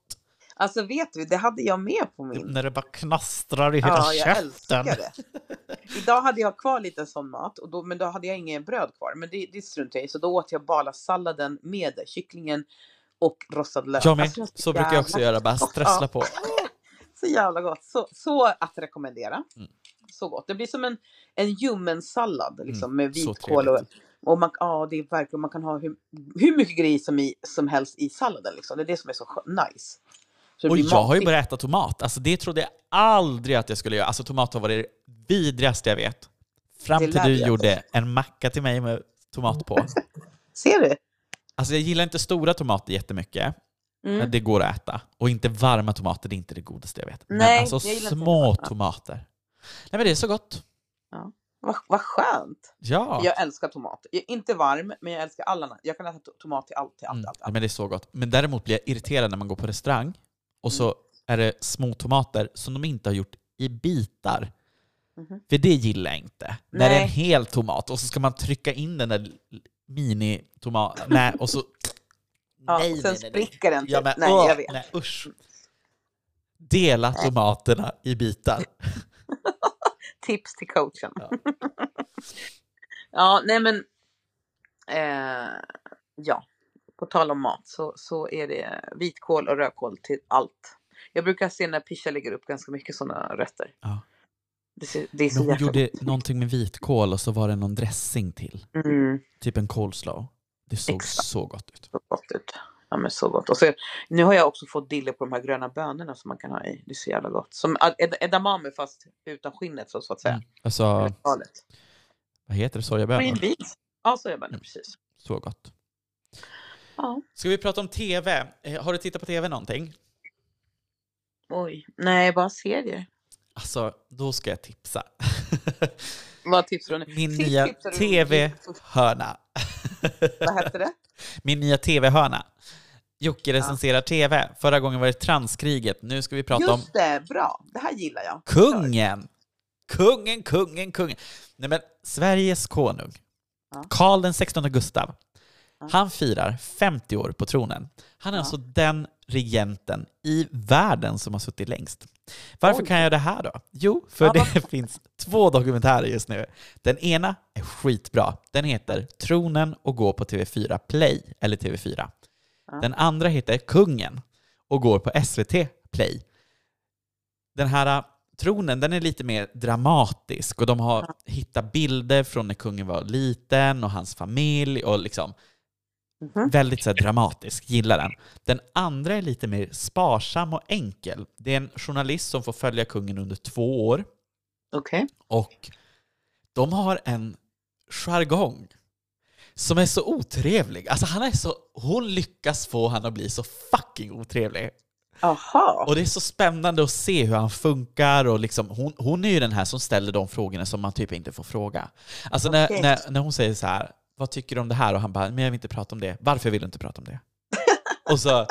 Alltså vet du, det hade jag med på min. När det bara knastrar i hela Ja, jag käften. älskar det. Idag hade jag kvar lite sån mat, och då, men då hade jag ingen bröd kvar. Men det, det struntade jag i, så då åt jag bara salladen med kycklingen och rostad lök. Jag med. Alltså, Så brukar jag också göra. Bara strössla Ja, på. <laughs> Så jävla gott. Så, så att rekommendera. Mm. Så gott. Det blir som en, en ljummen sallad liksom, Mm, med vitkål. Och, och man, ja, det är verkligen, man kan ha hur, hur mycket grejer som, i, som helst i salladen. Liksom. Det är det som är så nice. Så Och jag har ju börjat äta tomat. Alltså det trodde jag aldrig att jag skulle göra. Alltså tomat har varit det vidrigaste jag vet. Fram till du gjorde en macka till mig med tomat på. <laughs> Ser du? Alltså jag gillar inte stora tomater jättemycket. Mm. Men det går att äta. Och inte varma tomater, det är inte det godaste jag vet. Nej, men alltså små tomater. Nej men det är så gott. Vad, vad skönt. Ja. Jag älskar tomat. Jag är inte varm, men jag älskar alla. Jag kan äta to- tomat till allt, till allt, Mm, allt. ja, allt. men det är så gott. Men däremot blir jag irriterad när man går på restaurang och så Mm. är det små tomater som de inte har gjort i bitar. Mhm. För det gillar jag inte. När det är en Nej. hel tomat och så ska man trycka in den där mini-tomaten. Nej, och så... <laughs> Ja, nej, sen nej, nej, nej. spricker den. Ja, typ. men, Nej, åh, jag vet. Nej, usch. Dela tomaterna i bitar. <laughs> Tips till coachen. Ja. <laughs> Ja, nej men. Eh, ja, på tal om mat så, så är det vitkål och rödkål till allt. Jag brukar se när Pisha lägger upp ganska mycket sådana rätter. Ja. Det, ser, det är så hon gjorde någonting med vitkål och så var det någon dressing till. mm, Typ en coleslaw. Det såg Exakt. så gott ut. så gott ut. Ja men så gott. Och så, nu har jag också fått dille på de här gröna bönorna som man kan ha i. Det är så jävla gott. Som ed- edamame fast utan skinnet så, så att säga. Mm. Alltså, vad heter det? Green Sojabönor? beans. Ja, sojabönor, Mm. precis. Så gott. Ja. Ska vi prata om TV? Eh, Har du tittat på TV någonting? Oj. Nej, bara serier. Alltså, då ska jag tipsa. <laughs> Vad tipsar du nu? Min Sist nya TV-hörna. Vad hette det? <laughs> Min nya TV-hörna. Jocke recenserar TV. Förra gången var det transkriget. Nu ska vi prata om Just det, bra. Det här gillar jag. kungen. Kungen, kungen, kungen. Nej men, Sveriges konung. Ja. Karl den 16 Gustav. Ja. Han firar 50 år på tronen. Han är Ja. alltså den regenten i världen som har suttit längst. Varför Oj. kan jag det här då? Jo, för Ja, det <laughs> finns två dokumentärer just nu. Den ena är skitbra. Den heter Tronen och går på TV4 Play, eller TV4. Den andra heter Kungen och går på SVT Play. Den här äh, tronen den är lite mer dramatisk och de har hittat bilder från när kungen var liten och hans familj och liksom Mhm. väldigt så dramatisk. Gillar den. Den andra är lite mer sparsam och enkel. Det är en journalist som får följa kungen under två år Okej. och de har en jargong som är så otrevlig. Alltså han är så, hon lyckas få han att bli så fucking otrevlig. Jaha. Och det är så spännande att se hur han funkar och liksom, hon, hon är ju den här som ställer de frågorna som man typ inte får fråga. Alltså när, Okej. när, när hon säger så här, vad tycker du om det här? Och han bara, men jag vill inte prata om det. Varför vill du inte prata om det? <laughs> Och så,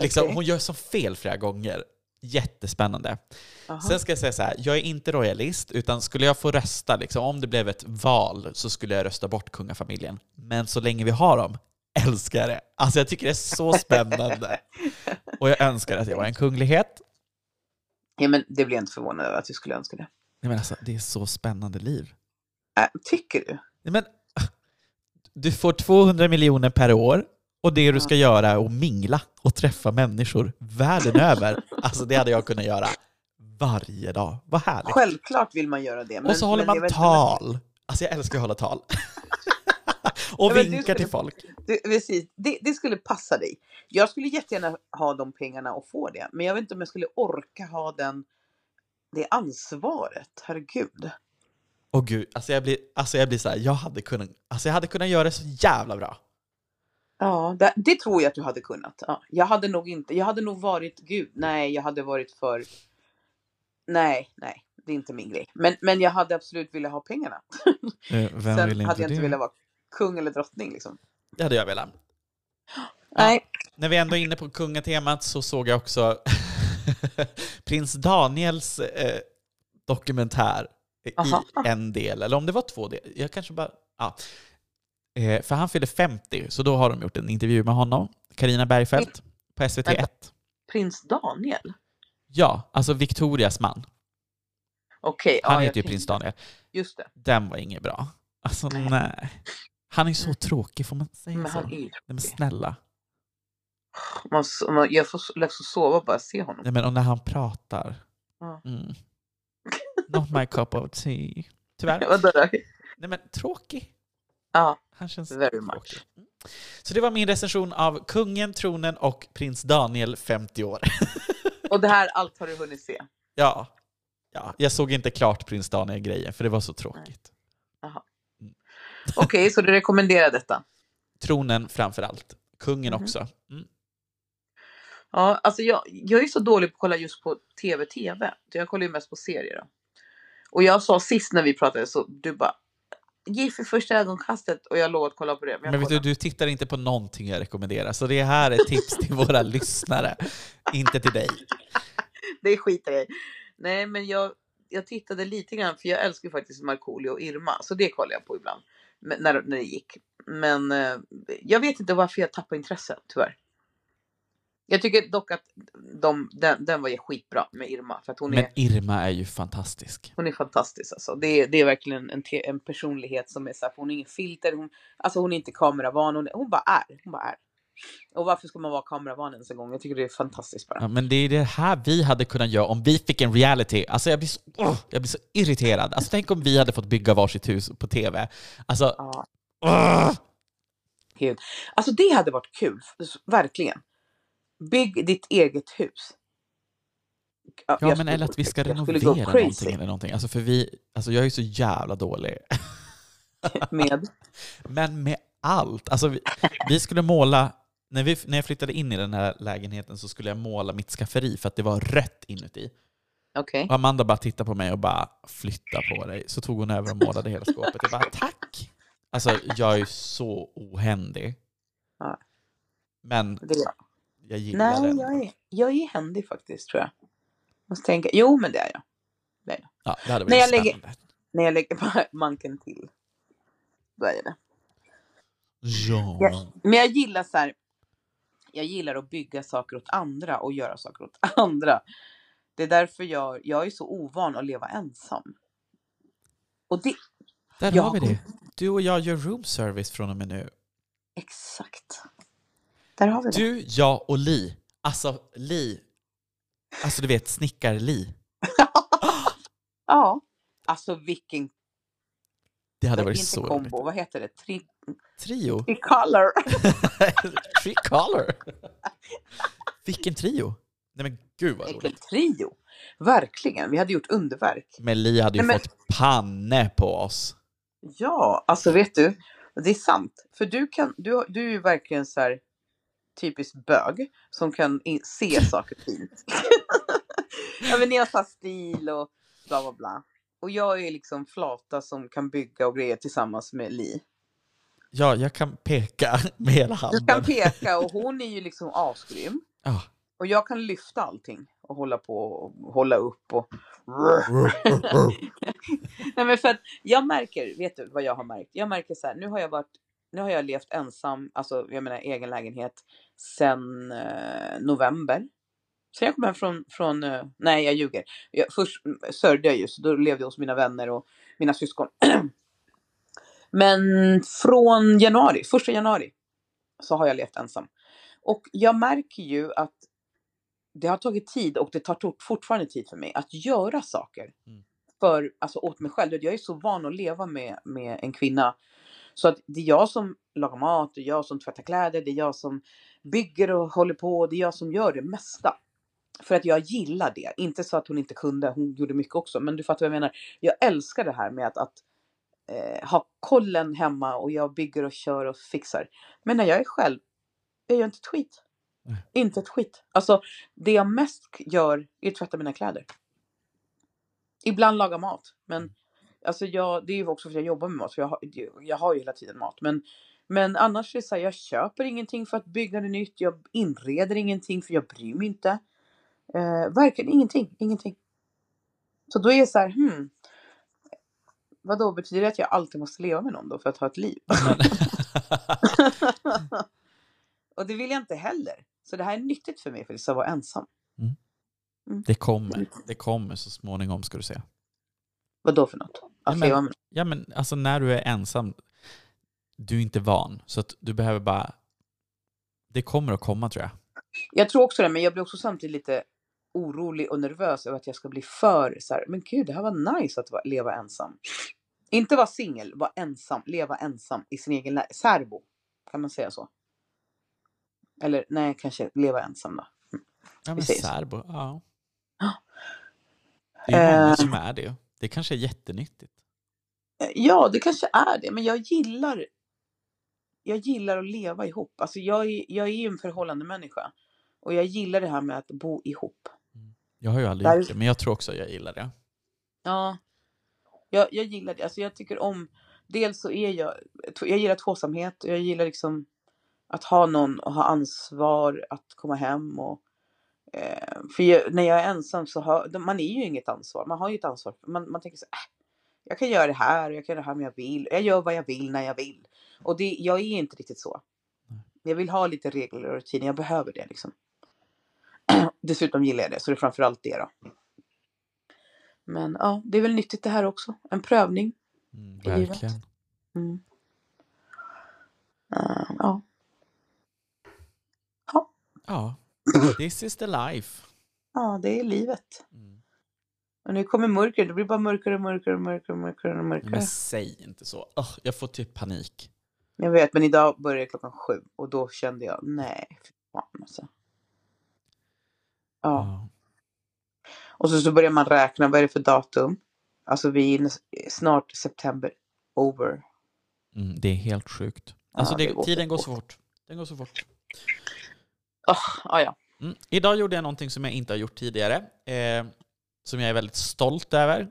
liksom, Okej. Hon gör så fel flera gånger. Jättespännande. Jaha. Sen ska jag säga så här, jag är inte royalist, utan skulle jag få rösta, liksom, om det blev ett val, så skulle jag rösta bort kungafamiljen. Men så länge vi har dem, <laughs> älskar det. Alltså jag tycker det är så spännande. <laughs> Och jag önskar att jag var en kunglighet. Ja, men det blir jag inte förvånad över att du skulle önska det. Nej, men alltså, det är så spännande liv. Äh, tycker du? Nej, men, du får 200 miljoner per år och det du ska göra är att mingla och träffa människor världen <laughs> över. Alltså det hade jag kunnat göra varje dag. Vad härligt. Självklart vill man göra det. Men, och så håller man tal. Alltså jag älskar att hålla tal. <laughs> och Ja, vinkar skulle- till folk. Du, precis, det, det skulle passa dig. Jag skulle jättegärna ha de pengarna och få det. Men jag vet inte om jag skulle orka ha den, det ansvaret. Herregud. Och gud, alltså jag blir, alltså jag blir så här, jag hade kunnat, alltså jag hade kunnat göra det så jävla bra. Ja, det, det tror jag att du hade kunnat. Ja, jag hade nog inte, jag hade nog varit, gud, nej, jag hade varit för, nej, nej, det är inte min grej. Men, men jag hade absolut velat ha pengarna. Eh, Vem <laughs> Sen vill hade jag inte inte det? velat vara kung eller drottning liksom. Det hade jag velat. <gasps> Nej, När vi ändå är inne på kungatemat så såg jag också <laughs> prins Daniels eh, dokumentär i Aha. en del, eller om det var två delar. Jag kanske bara... Ja. Eh, för han fyllde 50, så då har de gjort en intervju med honom. Karina Bergfeldt på SVT1. prins Daniel. Ja, alltså Victorias man. Okej, Han ja, heter ju prins Daniel. Just det. Den var inget bra. Alltså Nej. nej. Han är ju så tråkig, får man säga Men så? han är ju men snälla. man, man, Jag får lätt att sova bara se honom. Nej, men och när han pratar. Ja. Mm. Not my cup of tea. Tyvärr. <laughs> Nej men tråkig. Ja, Han känns very much. Mm. Så det var min recension av Kungen, tronen och prins Daniel, 50 år. <laughs> Och det här, allt har du hunnit se? ja. ja. Jag såg inte klart prins Daniel-grejen, för det var så tråkigt. <laughs> Okej, så du rekommenderar detta? Tronen framför allt. Kungen Mhm. också. Mm. Ja, alltså jag, jag är så dålig på att kolla just på tv-tv. Jag kollar ju mest på serier. Då. Och jag sa sist när vi pratade så du bara Gift i första ögonkastet och jag lovar att kolla på det. Men, Men vet du, du tittar inte på någonting jag rekommenderar, så det här är tips till våra <laughs> lyssnare. Inte till dig. Det skiter jag i. Nej, men jag, jag tittade lite grann för jag älskar ju faktiskt Markoolio och Irma. Så det kollar jag på ibland. Men, när, när det gick. Men eh, jag vet inte varför jag tappade intresse tyvärr. Jag tycker dock att de, den, den var skitbra med Irma. För att hon är... Men Irma är ju fantastisk. Hon är fantastisk alltså. Det är, det är verkligen en, te- en personlighet som är så här, för hon har ingen filter. Hon, alltså hon är inte kameravan. Hon, är- hon bara är. Hon bara är. Och varför ska man vara kameravan ens en gång? Jag tycker det är fantastiskt bara. Ja, men det är det här vi hade kunnat göra om vi fick en reality. Alltså jag blir så, åh, jag blir så irriterad. Alltså tänk om vi hade fått bygga varsitt hus på TV. Alltså, Ja, åh! gud. Alltså det hade varit kul. Verkligen. Bygg ditt eget hus. Ja, jag men eller att vi ska renovera någonting eller någonting. Alltså för vi, alltså jag är ju så jävla dålig. <laughs> med. Men med allt. Alltså vi, vi skulle måla, när, vi, när jag flyttade in i den här lägenheten så skulle jag måla mitt skafferi för att det var rött inuti. Okej. Och Amanda bara tittade på mig och bara flytta på dig. Så tog hon över och målade hela skåpet. Jag bara tack! Alltså jag är ju så ohändig. Ja. Men jag. jag gillar Nej, den. jag är, jag är händig faktiskt tror jag. Måste tänka. Jo, men det är jag. Ja, det hade När varit jag lägger-. När jag lägger <laughs> manken till. Då är jag det. Ja. Ja. Men jag gillar så här. Jag gillar att bygga saker åt andra och göra saker åt <laughs> andra. Det är därför jag, jag är så ovan att leva ensam. Och det, Där Ja. har vi det. Du och jag gör room service från och med nu. exakt. Där har vi det. Du, jag och Li. Alltså Li. Alltså du vet snickar-Li. <laughs> Ja. Alltså vilken Det hade vad- varit inte så roligt. kombo. Vad heter det? Tri, Trio. tricolor. <laughs> Tricolor. Vilken trio. Nej men gud vad Vilken roligt. trio. Verkligen. Vi hade gjort underverk. Men Li hade ju Nej, men- fått panne på oss. Ja, alltså vet du. Det är sant. För du kan, du, du är ju verkligen så här typisk bög som kan se <laughs> saker fint. ja men ni har här stil och bla bla bla. Och jag är liksom flata som kan bygga och grejer tillsammans med Li. Ja, jag kan peka <laughs> med hela Du handen. kan peka och <laughs> hon är ju liksom asgrym. Ja. Och jag kan lyfta allting och hålla på och hålla upp och... Nej men för att jag märker, vet du vad jag har märkt? Jag märker så här, nu har jag varit, nu har jag levt ensam, alltså jag menar egen lägenhet, sen eh, november. Sen jag kom hem från, från eh, nej jag ljuger. Jag, först mm, sörjde jag ju, så då levde jag hos mina vänner och mina syskon. <clears throat> men från januari, första januari, så har jag levt ensam. Och jag märker ju att det har tagit tid och det tar fortfarande tid för mig att göra saker. Mm. För, alltså åt mig själv. Jag är så van att leva med, med en kvinna. Så att det är jag som lagar mat, det är jag som tvättar kläder, det är jag som bygger och håller på, det är jag som gör det mesta. För att jag gillar det. Inte så att hon inte kunde, hon gjorde mycket också. Men du fattar vad jag menar. Jag älskar det här med att, att eh, ha kollen hemma och jag bygger och kör och fixar. Men när jag är själv, jag gör inte ett skit. Nej. Inte ett skit. Alltså det jag mest gör är att tvätta mina kläder. Ibland laga mat. Men alltså jag, det är ju också för att jag jobbar med mat. Så jag, har, jag har ju hela tiden mat. Men, men annars är det så här, jag köper ingenting för att bygga det nytt. Jag inreder ingenting för jag bryr mig inte. Eh, verkligen ingenting. Ingenting. Så då är det så här, hmm. Vadå, betyder det att jag alltid måste leva med någon då för att ha ett liv? <laughs> Och det vill jag inte heller. Så det här är nyttigt för mig för att vara ensam. det kommer. Det kommer så småningom ska du se. Vadå för något? Att Nej, men- Ja men alltså när du är ensam, du är inte van. Så att du behöver bara... Det kommer att komma tror jag. Jag tror också det, men jag blir också samtidigt lite orolig och nervös över att jag ska bli för så här, men gud, det här var nice att leva ensam. Inte vara singel, vara ensam, leva ensam i sin egen särbo. Kan man säga så? Eller nej, kanske leva ensam då. Ja men särbo, ja. Det är många Eh. som är det. Det kanske är jättenyttigt. Eh, Ja, det kanske är det, men jag gillar jag gillar att leva ihop. Alltså jag är, jag är ju en förhållande människa. Och jag gillar det här med att bo ihop. Jag har ju aldrig Där- gjort det, men jag tror också att jag gillar det. Ja. Jag, jag gillar det. Alltså jag tycker om... Dels så är jag... Jag gillar tvåsamhet. och Jag gillar liksom att ha någon och ha ansvar att komma hem och... Eh, för jag, när jag är ensam så har... Man är ju inget ansvar. Man har ju ett ansvar. Man, man tänker så här, äh, Jag kan göra det här och jag kan göra det här om jag vill. Jag gör vad jag vill när jag vill. Och det, jag är inte riktigt så. Jag vill ha lite regler och rutiner. Jag behöver det liksom. <clears throat> Dessutom gillar jag det. Så det är framförallt det då. Men ja, det är väl nyttigt det här också. En prövning. Mm, verkligen. Mm. Eh, ja. Ja, this is the life. ja, det är livet. Mm. Och nu kommer mörker. Det blir bara mörkare och mörkare och mörkare och mörkare och mörkare. Men säg inte så. Åh, jag får typ panik. Jag vet, men idag började klockan sju. Och då kände jag, nej, fy fan alltså. Ja. Ja. Och så, så börjar man räkna, vad är det för datum? Alltså vi är snart september. Over. Mm, det är helt sjukt. Alltså det det, går tiden går så fort. Den går så fort. Oh, ah, ja. Mm. Idag gjorde jag någonting som jag inte har gjort tidigare. Eh, som jag är väldigt stolt över.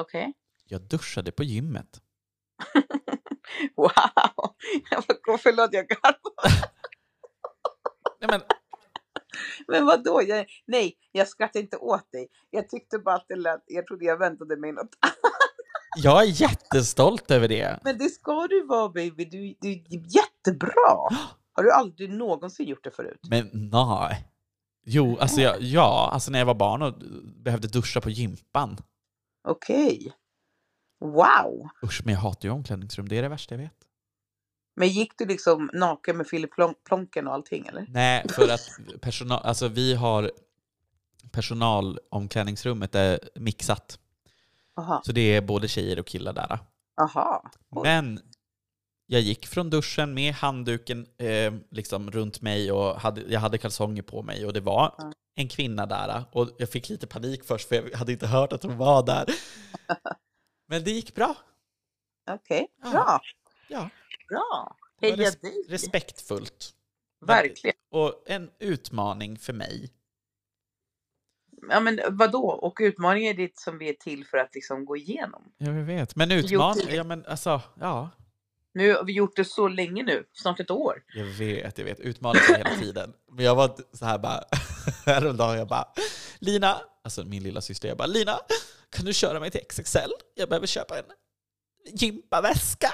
Okej. Jag duschade på gymmet. <laughs> Wow! Jag <laughs> förlåt, jag garvar. Nej, men, Men vadå? Jag, nej, jag skrattar inte åt dig. Jag tyckte bara att det lät, jag trodde jag väntade mig något jag är jättestolt över det. Men det ska du vara baby, du, du är jättebra. <gasps> Har du aldrig någonsin gjort det förut? Men nej. Jo, alltså, jag, ja, alltså när jag var barn och behövde duscha på gympan. Okej. Wow! Usch, men jag hatar ju omklädningsrum. Det är det värsta jag vet. Men gick du liksom naken med Filip Plon- Plonken och allting eller? Nej, för att <laughs> personal, alltså vi har personalomklädningsrummet är mixat. Aha. Så det är både tjejer och killar där. Aha. Oj. Men jag gick från duschen med handduken eh, liksom runt mig och hade, jag hade kalsonger på mig och det var Ja. en kvinna där. Och jag fick lite panik först för jag hade inte hört att hon var där. <laughs> Men det gick bra. Okej, Ja. bra. Ja, Bra. Heja res- dig. respektfullt. Verkligen. Och en utmaning för mig. Ja men vadå? Och utmaningen är det som vi är till för att liksom gå igenom. Ja, jag vet. Men utmaning, ja men alltså, ja. Nu har vi gjort det så länge nu, snart ett år. Jag vet, jag vet. Utmanar sig hela tiden. Men jag var så här bara, <laughs> häromdagen jag bara, Lina, alltså min lilla syster, jag bara, Lina, kan du köra mig till XXL? Jag behöver köpa en gympaväska.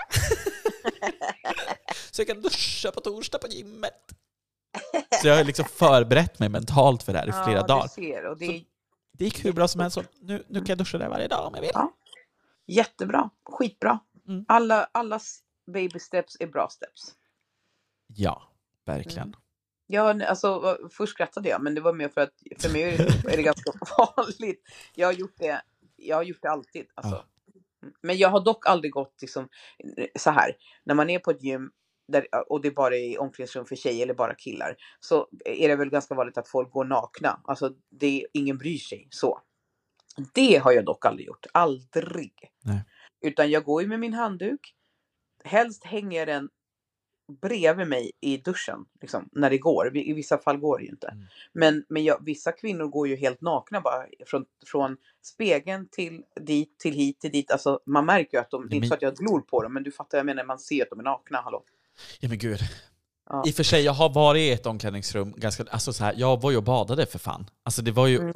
<laughs> så jag kan duscha på torsdag på gymmet. Så jag har liksom förberett mig mentalt för det här i flera ja, dagar. Ser, och det är Det gick hur bra som helst. så Nu, nu kan jag duscha där varje dag om jag vill. Ja. jättebra, skitbra. Mm. Alla, allas baby steps är bra steps. Ja, verkligen. Ja, alltså, först skrattade jag, men det var mer för att för mig är det, är det ganska <laughs> vanligt. Jag har gjort det, jag har gjort det alltid. Alltså. Ja. Men jag har dock aldrig gått liksom, så här, när man är på ett gym där, och det bara är omklädningsrum för tjejer eller bara killar, så är det väl ganska vanligt att folk går nakna. Alltså, det, ingen bryr sig så. Det har jag dock aldrig gjort. Aldrig. Nej. Utan jag går ju med min handduk. Helst hänger jag den bredvid mig i duschen, liksom, när det går. I vissa fall går det ju inte. Mm. Men, men jag, vissa kvinnor går ju helt nakna bara från, från spegeln till dit, till hit, till dit. Alltså man märker ju att de, det är inte så att jag glor på dem, men du fattar, jag menar, man ser att de är nakna, hallå. Ja men gud. Ja. I och för sig, jag har varit i ett omklädningsrum ganska, alltså så här, jag var ju och badade för fan. Alltså det var ju Mm.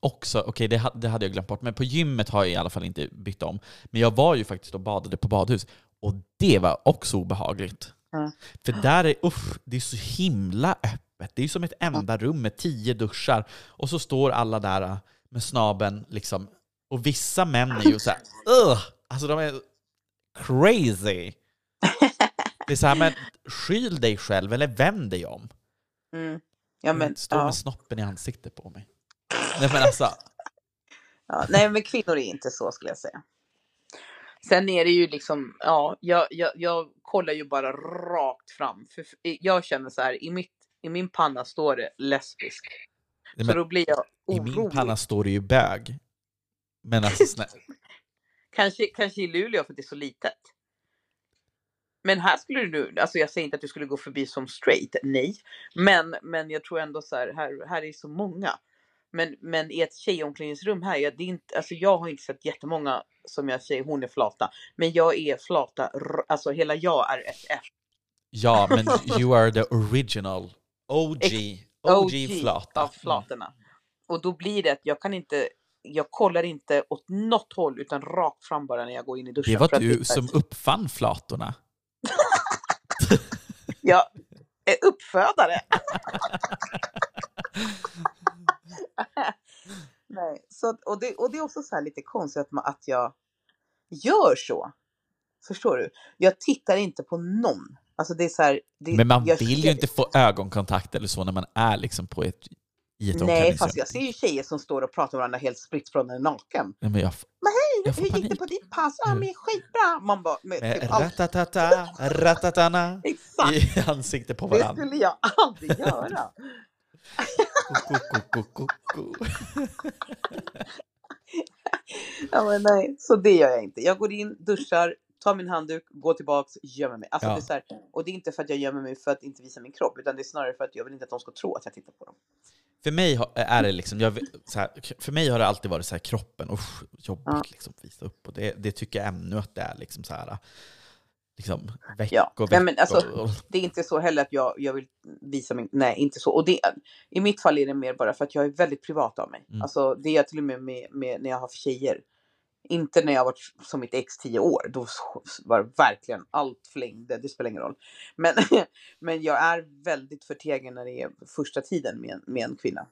också, okej det, ha- det hade jag glömt bort, men på gymmet har jag i alla fall inte bytt om. Men jag var ju faktiskt och badade på badhus, och det var också obehagligt. Ja. För där är, usch, det är så himla öppet. Det är som ett enda rum med tio duschar, och så står alla där äh, med snaben liksom. Och vissa män är ju så här, <laughs> Ugh! alltså de är crazy. Det är så här, men skyl dig själv eller vänd dig om. Mm. Ja, men, Stå ja. med snoppen i ansiktet på mig. Nej men alltså, Ja, nej, men kvinnor är inte så skulle jag säga. Sen är det ju liksom, ja, jag, jag, jag kollar ju bara rakt fram. För jag känner så här, i, mitt, i min panna står det lesbisk. nej, Så men, då blir jag i orolig. min panna står det ju bög. Men alltså snälla, <laughs> Kanske, kanske i Luleå för att det är så litet. Men här skulle du nu, alltså jag säger inte att du skulle gå förbi som straight, nej. Men, men jag tror ändå så här, här, här är så många. Men, men i ett tjejomklädningsrum här, jag, det är inte, alltså jag har inte sett jättemånga som jag säger, hon är flata. Men jag är flata, alltså hela jag är ett F. ja men <laughs> you are the original OG, OG, flata. av flatorna. Och då blir det att jag kan inte, jag kollar inte åt något håll utan rakt fram bara när jag går in i duschen. Det var du som uppfann flatorna. <laughs> Jag är uppfödare. <laughs> Nej, så, och, det, och det är också så här lite konstigt att, man, att jag gör så. Förstår du? Jag tittar inte på någon. Alltså det är så här, det, Men man vill ju inte få ögonkontakt eller så när man är liksom på ett, Nej, fast jag ser ju tjejer som står och pratar med varandra helt spritt från en naken. Nej, men jag, Men hej, hur gick det på ditt pass? Ja, Mm. men skitbra. Man bara, men, med typ, allt- ratatata, <laughs> ratatana exakt. i ansiktet på Det varandra. skulle jag aldrig göra. <laughs> Ja, men nej, så det gör jag inte. Jag går in, duschar, tar min handduk, går tillbaks, gömmer mig. Alltså, Ja. det är så här, och det är inte för att jag gömmer mig för att inte visa min kropp, utan det är snarare för att jag vill inte att de ska tro att jag tittar på dem. För mig har- är det liksom, jag, här, för mig har det alltid varit så här kroppen, usch, jobbigt Ja. liksom visa upp. Och det, det tycker jag ännu att det är liksom så här, liksom veck Ja, och nej, men alltså- Det är inte så heller att jag, jag vill visa min... Nej, inte så. Och det, I mitt fall är det mer bara för att jag är väldigt privat av mig. Mm. Alltså, det är jag till och med, med, med när jag har tjejer. Inte när jag varit som mitt ex tio år. Då var det verkligen allt flängde. Det spelar ingen roll. Men, <laughs> men jag är väldigt förtegen när det är första tiden med, en- med en kvinna.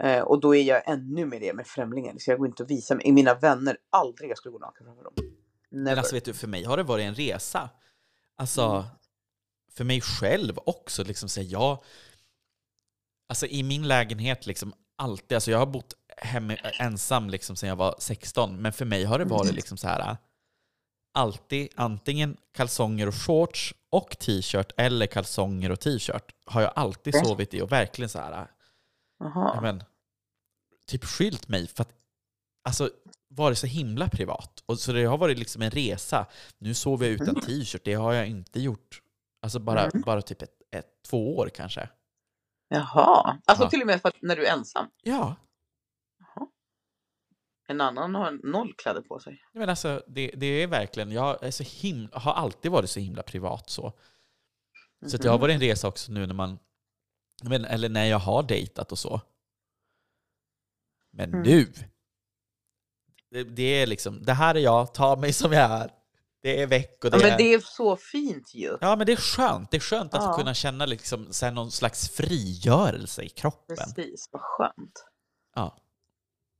Eh, och då är jag ännu mer det med främlingar. Så jag går inte och visar mig. Mina vänner, aldrig jag skulle gå naken framför dem. Men Never. alltså vet du, för mig har det varit en resa. Alltså, Mm. för mig själv också, liksom säga jag... Alltså i min lägenhet liksom alltid, alltså jag har bott hemma ensam liksom sedan jag var 16, men för mig har det varit liksom så här alltid antingen kalsonger och shorts och t-shirt eller kalsonger och t-shirt har jag alltid sovit i och verkligen så här men, typ skylt mig för att alltså, varit så himla privat. Och så det har varit liksom en resa. Nu sover jag utan Mm. t-shirt, det har jag inte gjort. Alltså bara, Mm. bara typ ett, ett, två år kanske. Jaha. Alltså Ja. till och med för att när du är ensam. Ja, En annan har noll kläder på sig. Men alltså, det, det är verkligen, jag är så himla, har alltid varit så himla privat så. Så jag har Mhm. varit en resa också nu när man, men, eller när jag har dejtat och så. Men Mm. nu, det, det är liksom, det här är jag, ta mig som jag är. Det är veck och det, Ja, men är... det är så fint ju. Ja men det är skönt, det är skönt att Ja. kunna känna liksom, så här, någon slags frigörelse i kroppen. Precis, vad skönt. Ja.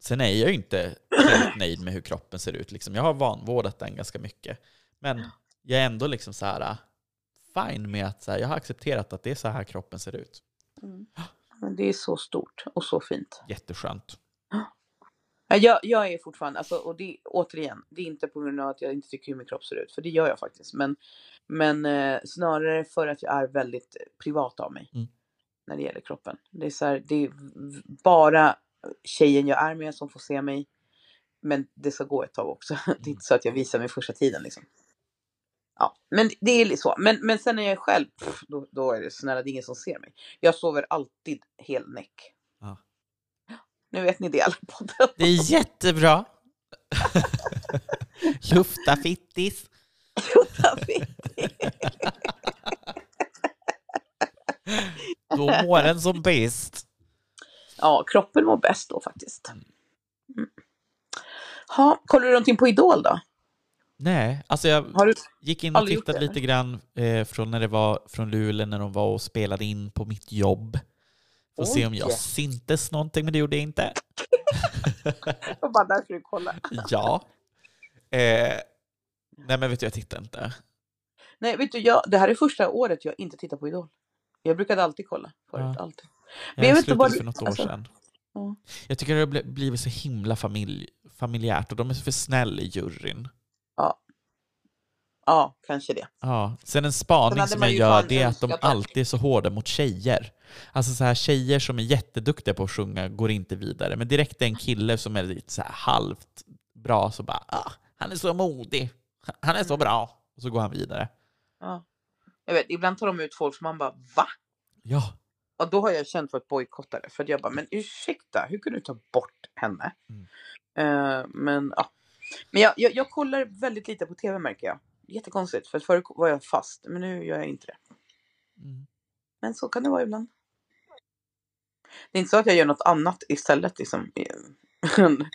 Sen är jag ju inte helt nöjd med hur kroppen ser ut. Liksom. Jag har vanvårdat den ganska mycket. Men jag är ändå liksom så här äh, fine med att så här, jag har accepterat att det är så här kroppen ser ut. Men det är så stort och så fint. Jätteskönt. Ja, Jag, jag är fortfarande, alltså, och det, återigen, det är inte på grund av att jag inte tycker hur min kropp ser ut, för det gör jag faktiskt. Men, men eh, snarare för att jag är väldigt privat av mig Mm. när det gäller kroppen. Det är, så här, det är bara tjejen jag är med som får se mig. Men det ska gå ett tag också. <laughs> Det är inte så att jag visar mig första tiden liksom. Ja, men det är så. Men, men sen när jag är själv, pff, då, då är det snälla, det är ingen som ser mig. Jag sover alltid helnäck. Ja. Nu vet ni det alla podden. Det är jättebra! <laughs> Lufta fittis. Då mår den som bäst. Ja, kroppen mår bäst då faktiskt. Mm. Ha, kollar du någonting på Idol då? Nej, alltså jag gick in och tittade lite grann eh, från när det var från Luleå när de var och spelade in på mitt jobb. Får se om jag syntes någonting, men det gjorde jag inte. <laughs> Var bara därför du kollade. <laughs> Ja. Eh, nej men vet du, jag tittar inte. Nej, vet du, jag, det här är första året jag inte tittar på Idol. Jag brukade alltid kolla förut, Ja. alltid. Jag, Men jag inte slutade vad för något år alltså- sedan. Ja. Jag tycker det har bli- blivit så himla familj, familjärt och de är så för snäll i juryn. Ja, kanske det. Ja. Sen en spaning som jag gör det är att de alltid är så hårda mot tjejer. Alltså så här tjejer som är jätteduktiga på att sjunga går inte vidare. Men direkt är en kille som är lite så här halvt bra så bara ah, han är så modig, han är så bra. Och så går han vidare. Ja. Jag vet, ibland tar de ut folk som man bara va? Ja, Och då har jag känt för att bojkotta det. För att jag bara, men ursäkta, hur kunde du ta bort henne? Mm. Eh, men ja. Men jag, jag, jag kollar väldigt lite på tv märker jag. Jättekonstigt, för förr var jag fast, men nu gör jag inte det. mm. Men så kan det vara ibland. Det är inte så att jag gör något annat istället. Liksom. <laughs>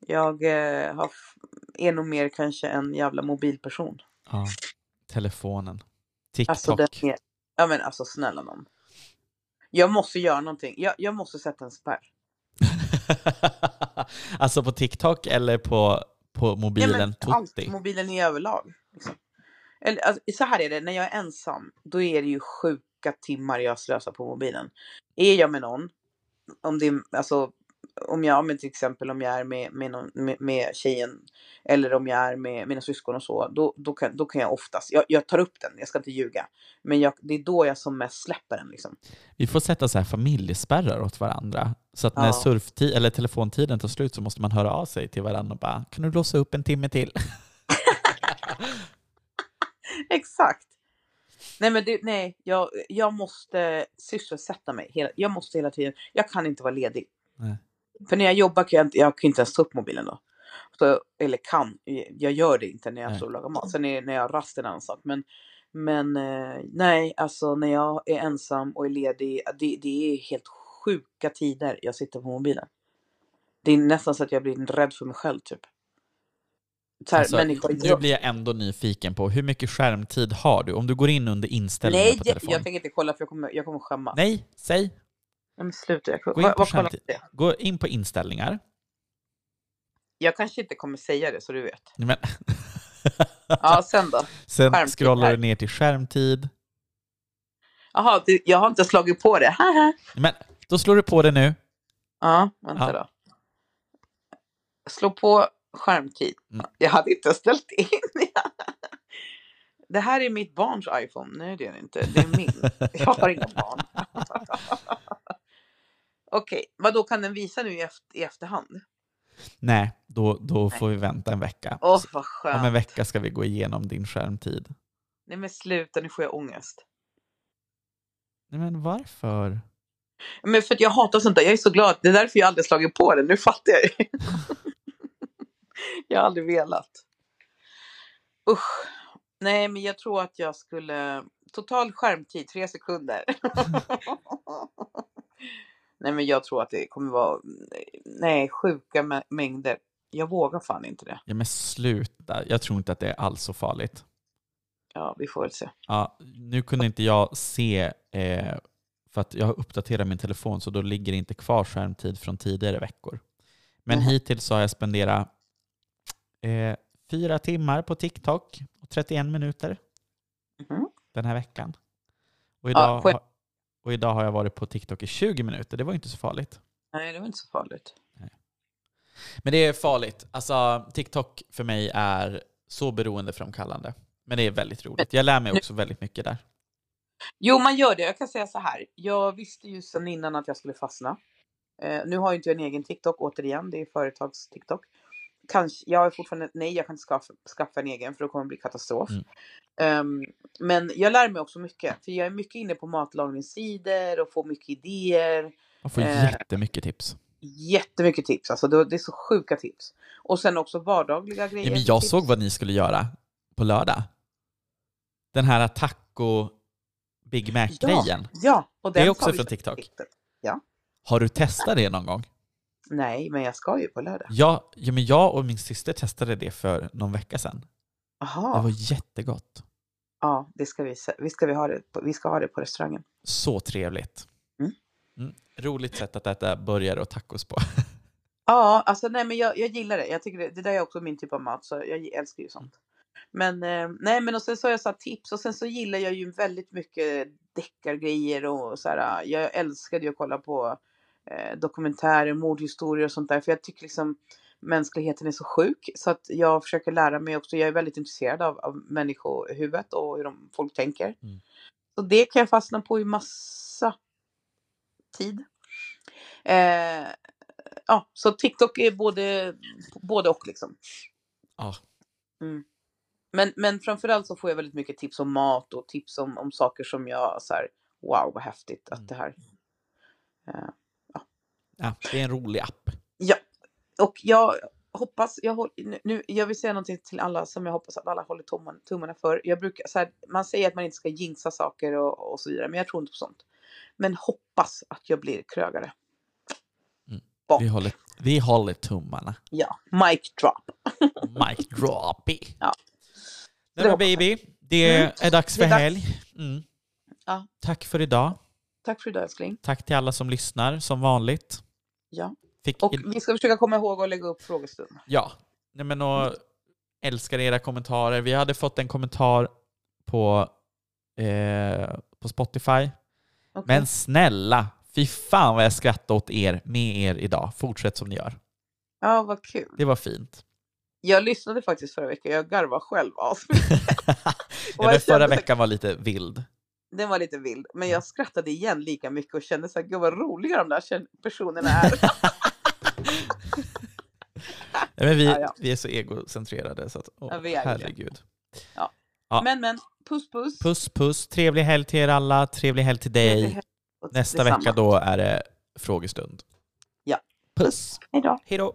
Jag eh, har, är nog mer kanske en jävla mobilperson. ja. telefonen. TikTok. Alltså, är, ja men alltså snälla någon. Jag måste göra någonting. Jag, jag måste sätta en spärr. <laughs> alltså på TikTok eller på, på mobilen Ja, men allt, mobilen i överlag. Liksom. Eller, alltså, så här är det, när jag är ensam, då är det ju sjuka timmar jag slösar på mobilen. Är jag med någon, om det är, alltså, om jag, men till exempel om jag är med, med, någon, med, med tjejen, eller om jag är med mina syskon och så, då, då, kan, då kan jag oftast, jag, jag tar upp den, jag ska inte ljuga. Men jag, det är då jag som mest släpper den liksom. Vi får sätta så här familjespärrar åt varandra. Så att när Ja. surftid, eller telefontiden tar slut så måste man höra av sig till varandra och bara kan du låsa upp en timme till? <laughs> Exakt. Nej men det, nej, jag, jag måste sysselsätta mig. Hela, jag måste hela tiden. Jag kan inte vara ledig. Nej. För när jag jobbar kan jag, inte, jag kan inte ens ta upp mobilen då. Så, eller kan, jag gör det inte när jag står och lagar mat. Sen är, när jag har rast en annan sak. Men, men eh, nej, alltså när jag är ensam och är ledig. Det, det är helt sjuka tider jag sitter på mobilen. Det är nästan så att jag blir rädd för mig själv typ. Så här, Alltså, människor, nu blir jag ändå nyfiken på hur mycket skärmtid har du? Om du går in under inställningar Nej, på jag, telefon. jag tänker inte kolla för jag kommer, jag kommer skämmas. Nej, säg. Nej, men sluta. Jag, Gå in på vad skärmtid. det? Gå in på inställningar. Jag kanske inte kommer säga det så du vet. Nej, Men <laughs> Ja, sen då? Sen Skärmtid scrollar här. du ner till skärmtid. Jaha, jag har inte slagit på det. <laughs> Men då slår du på det nu. ja, vänta Ja. då. Slå på skärmtid. Mm. Jag hade inte ställt in. <laughs> det här är mitt barns iPhone. Nej, det är det inte. Det är min. Jag har inga barn. <laughs> Okej, vad då kan den visa nu i, efter, i efterhand? Nej, då, då får vi vänta en vecka. Åh, vad skönt. Om en vecka ska vi gå igenom din skärmtid. Nej, men sluta. Nu får jag ångest. Nej, men varför? Men för att jag hatar sånt där. Jag är så glad. Det är därför jag aldrig slagit på det. Nu fattar jag. <laughs> <laughs> Jag har aldrig velat. Usch. Nej, men jag tror att jag skulle... Total skärmtid, tre sekunder. <laughs> Nej, men jag tror att det kommer vara... Nej, sjuka mä- mängder. Jag vågar fan inte det. Ja men sluta, jag tror inte att det är alls så farligt. Ja, vi får väl se. Ja, nu kunde inte jag se, eh, för att jag har uppdaterat min telefon så då ligger det inte kvar skärmtid från tidigare veckor. Men Jaha. hittills så har jag spenderat eh, fyra timmar på TikTok och 31 minuter Mhm. den här veckan. Och Ja, idag, har, och idag har jag varit på TikTok i 20 minuter, det var inte så farligt. Nej, det var inte så farligt. Men det är farligt. Alltså, TikTok för mig är så beroendeframkallande. Men det är väldigt roligt. Jag lär mig också väldigt mycket där. Jo, man gör det. Jag kan säga så här. Jag visste ju sedan innan att jag skulle fastna. Eh, nu har ju inte jag en egen TikTok återigen. Det är företags TikTok. Kanske, jag är fortfarande, nej jag kan inte skaffa, skaffa en egen för då kommer det bli katastrof. Mm. Ehm, men jag lär mig också mycket. För jag är mycket inne på matlagningssidor och får mycket idéer. Man får Eh. jättemycket tips. Jättemycket tips. Alltså det det är så sjuka tips. Och sen också vardagliga grejer. Ja, men jag tips. såg vad ni skulle göra på lördag. Den här taco Big Mac-grejen. Ja, och Det är den också från TikTok. TikTok. Har du testat det någon gång? Nej, men jag ska ju på lördag. Ja, ja, men jag och min syster testade det för någon vecka sedan. Det Aha. var jättegott. Ja, det ska vi, vi, ska vi, ha det på, vi ska ha det på restaurangen. Så trevligt. Mm. Mm. Roligt sätt att äta burgare och tacos på. <laughs> Ja, alltså nej men jag, jag gillar det. Jag tycker det, det där är också min typ av mat så jag älskar ju sånt. Men eh, nej men och sen så har jag satt tips och sen så gillar jag ju väldigt mycket deckargrejer och så här. Jag älskade ju att kolla på eh, dokumentärer, mordhistorier och sånt där för jag tycker liksom mänskligheten är så sjuk så att jag försöker lära mig också. Jag är väldigt intresserad av, av människohuvudet och hur de, folk tänker. Mm. Så det kan jag fastna på i massa tid. Eh, ja, så TikTok är både, både och liksom. Ja. Mm. Men, men framförallt så får jag väldigt mycket tips om mat och tips om, om saker som jag så här, wow vad häftigt att Mm. det här. Eh, Ja, det är en rolig app. ja, och jag hoppas, jag, håll, nu- jag vill säga någonting till alla som jag hoppas att alla håller tummarna, tummarna för. Jag brukar, så här, man säger att man inte ska jinxa saker och, och så vidare, men jag tror inte på sånt. Men hoppas att jag blir krögare. Mm. Vi håller, vi håller tummarna. Ja, mic drop. <laughs> Mic droppy. Ja. Nej, men baby, det Mm. är dags för är dags. helg. Mm. Ja. Tack för idag. Tack för idag älskling. Tack till alla som lyssnar, som vanligt. Ja. Fick Och vi ska försöka komma ihåg att lägga upp frågestund. Ja, Nej, men och älskar era kommentarer. Vi hade fått en kommentar på, eh, på Spotify. Okej. Men snälla, fy fan vad jag skrattade åt er med er idag. Fortsätt som ni gör. Ja, vad kul. Det var fint. Jag lyssnade faktiskt förra veckan. Jag garvade själv as. <laughs> ja, förra veckan var lite vild. Den var lite vild. Men jag skrattade igen lika mycket och kände så här, gud vad roliga de där personerna är. <laughs> Nej, men vi, Ja, ja. vi är så egocentrerade så att, åh, Ja, herregud. Ja. Men men, puss puss. Puss puss, trevlig helg till er alla, trevlig helg till dig. Och Nästa detsamma. vecka då är det frågestund. Ja. Puss, Hej då. hej då.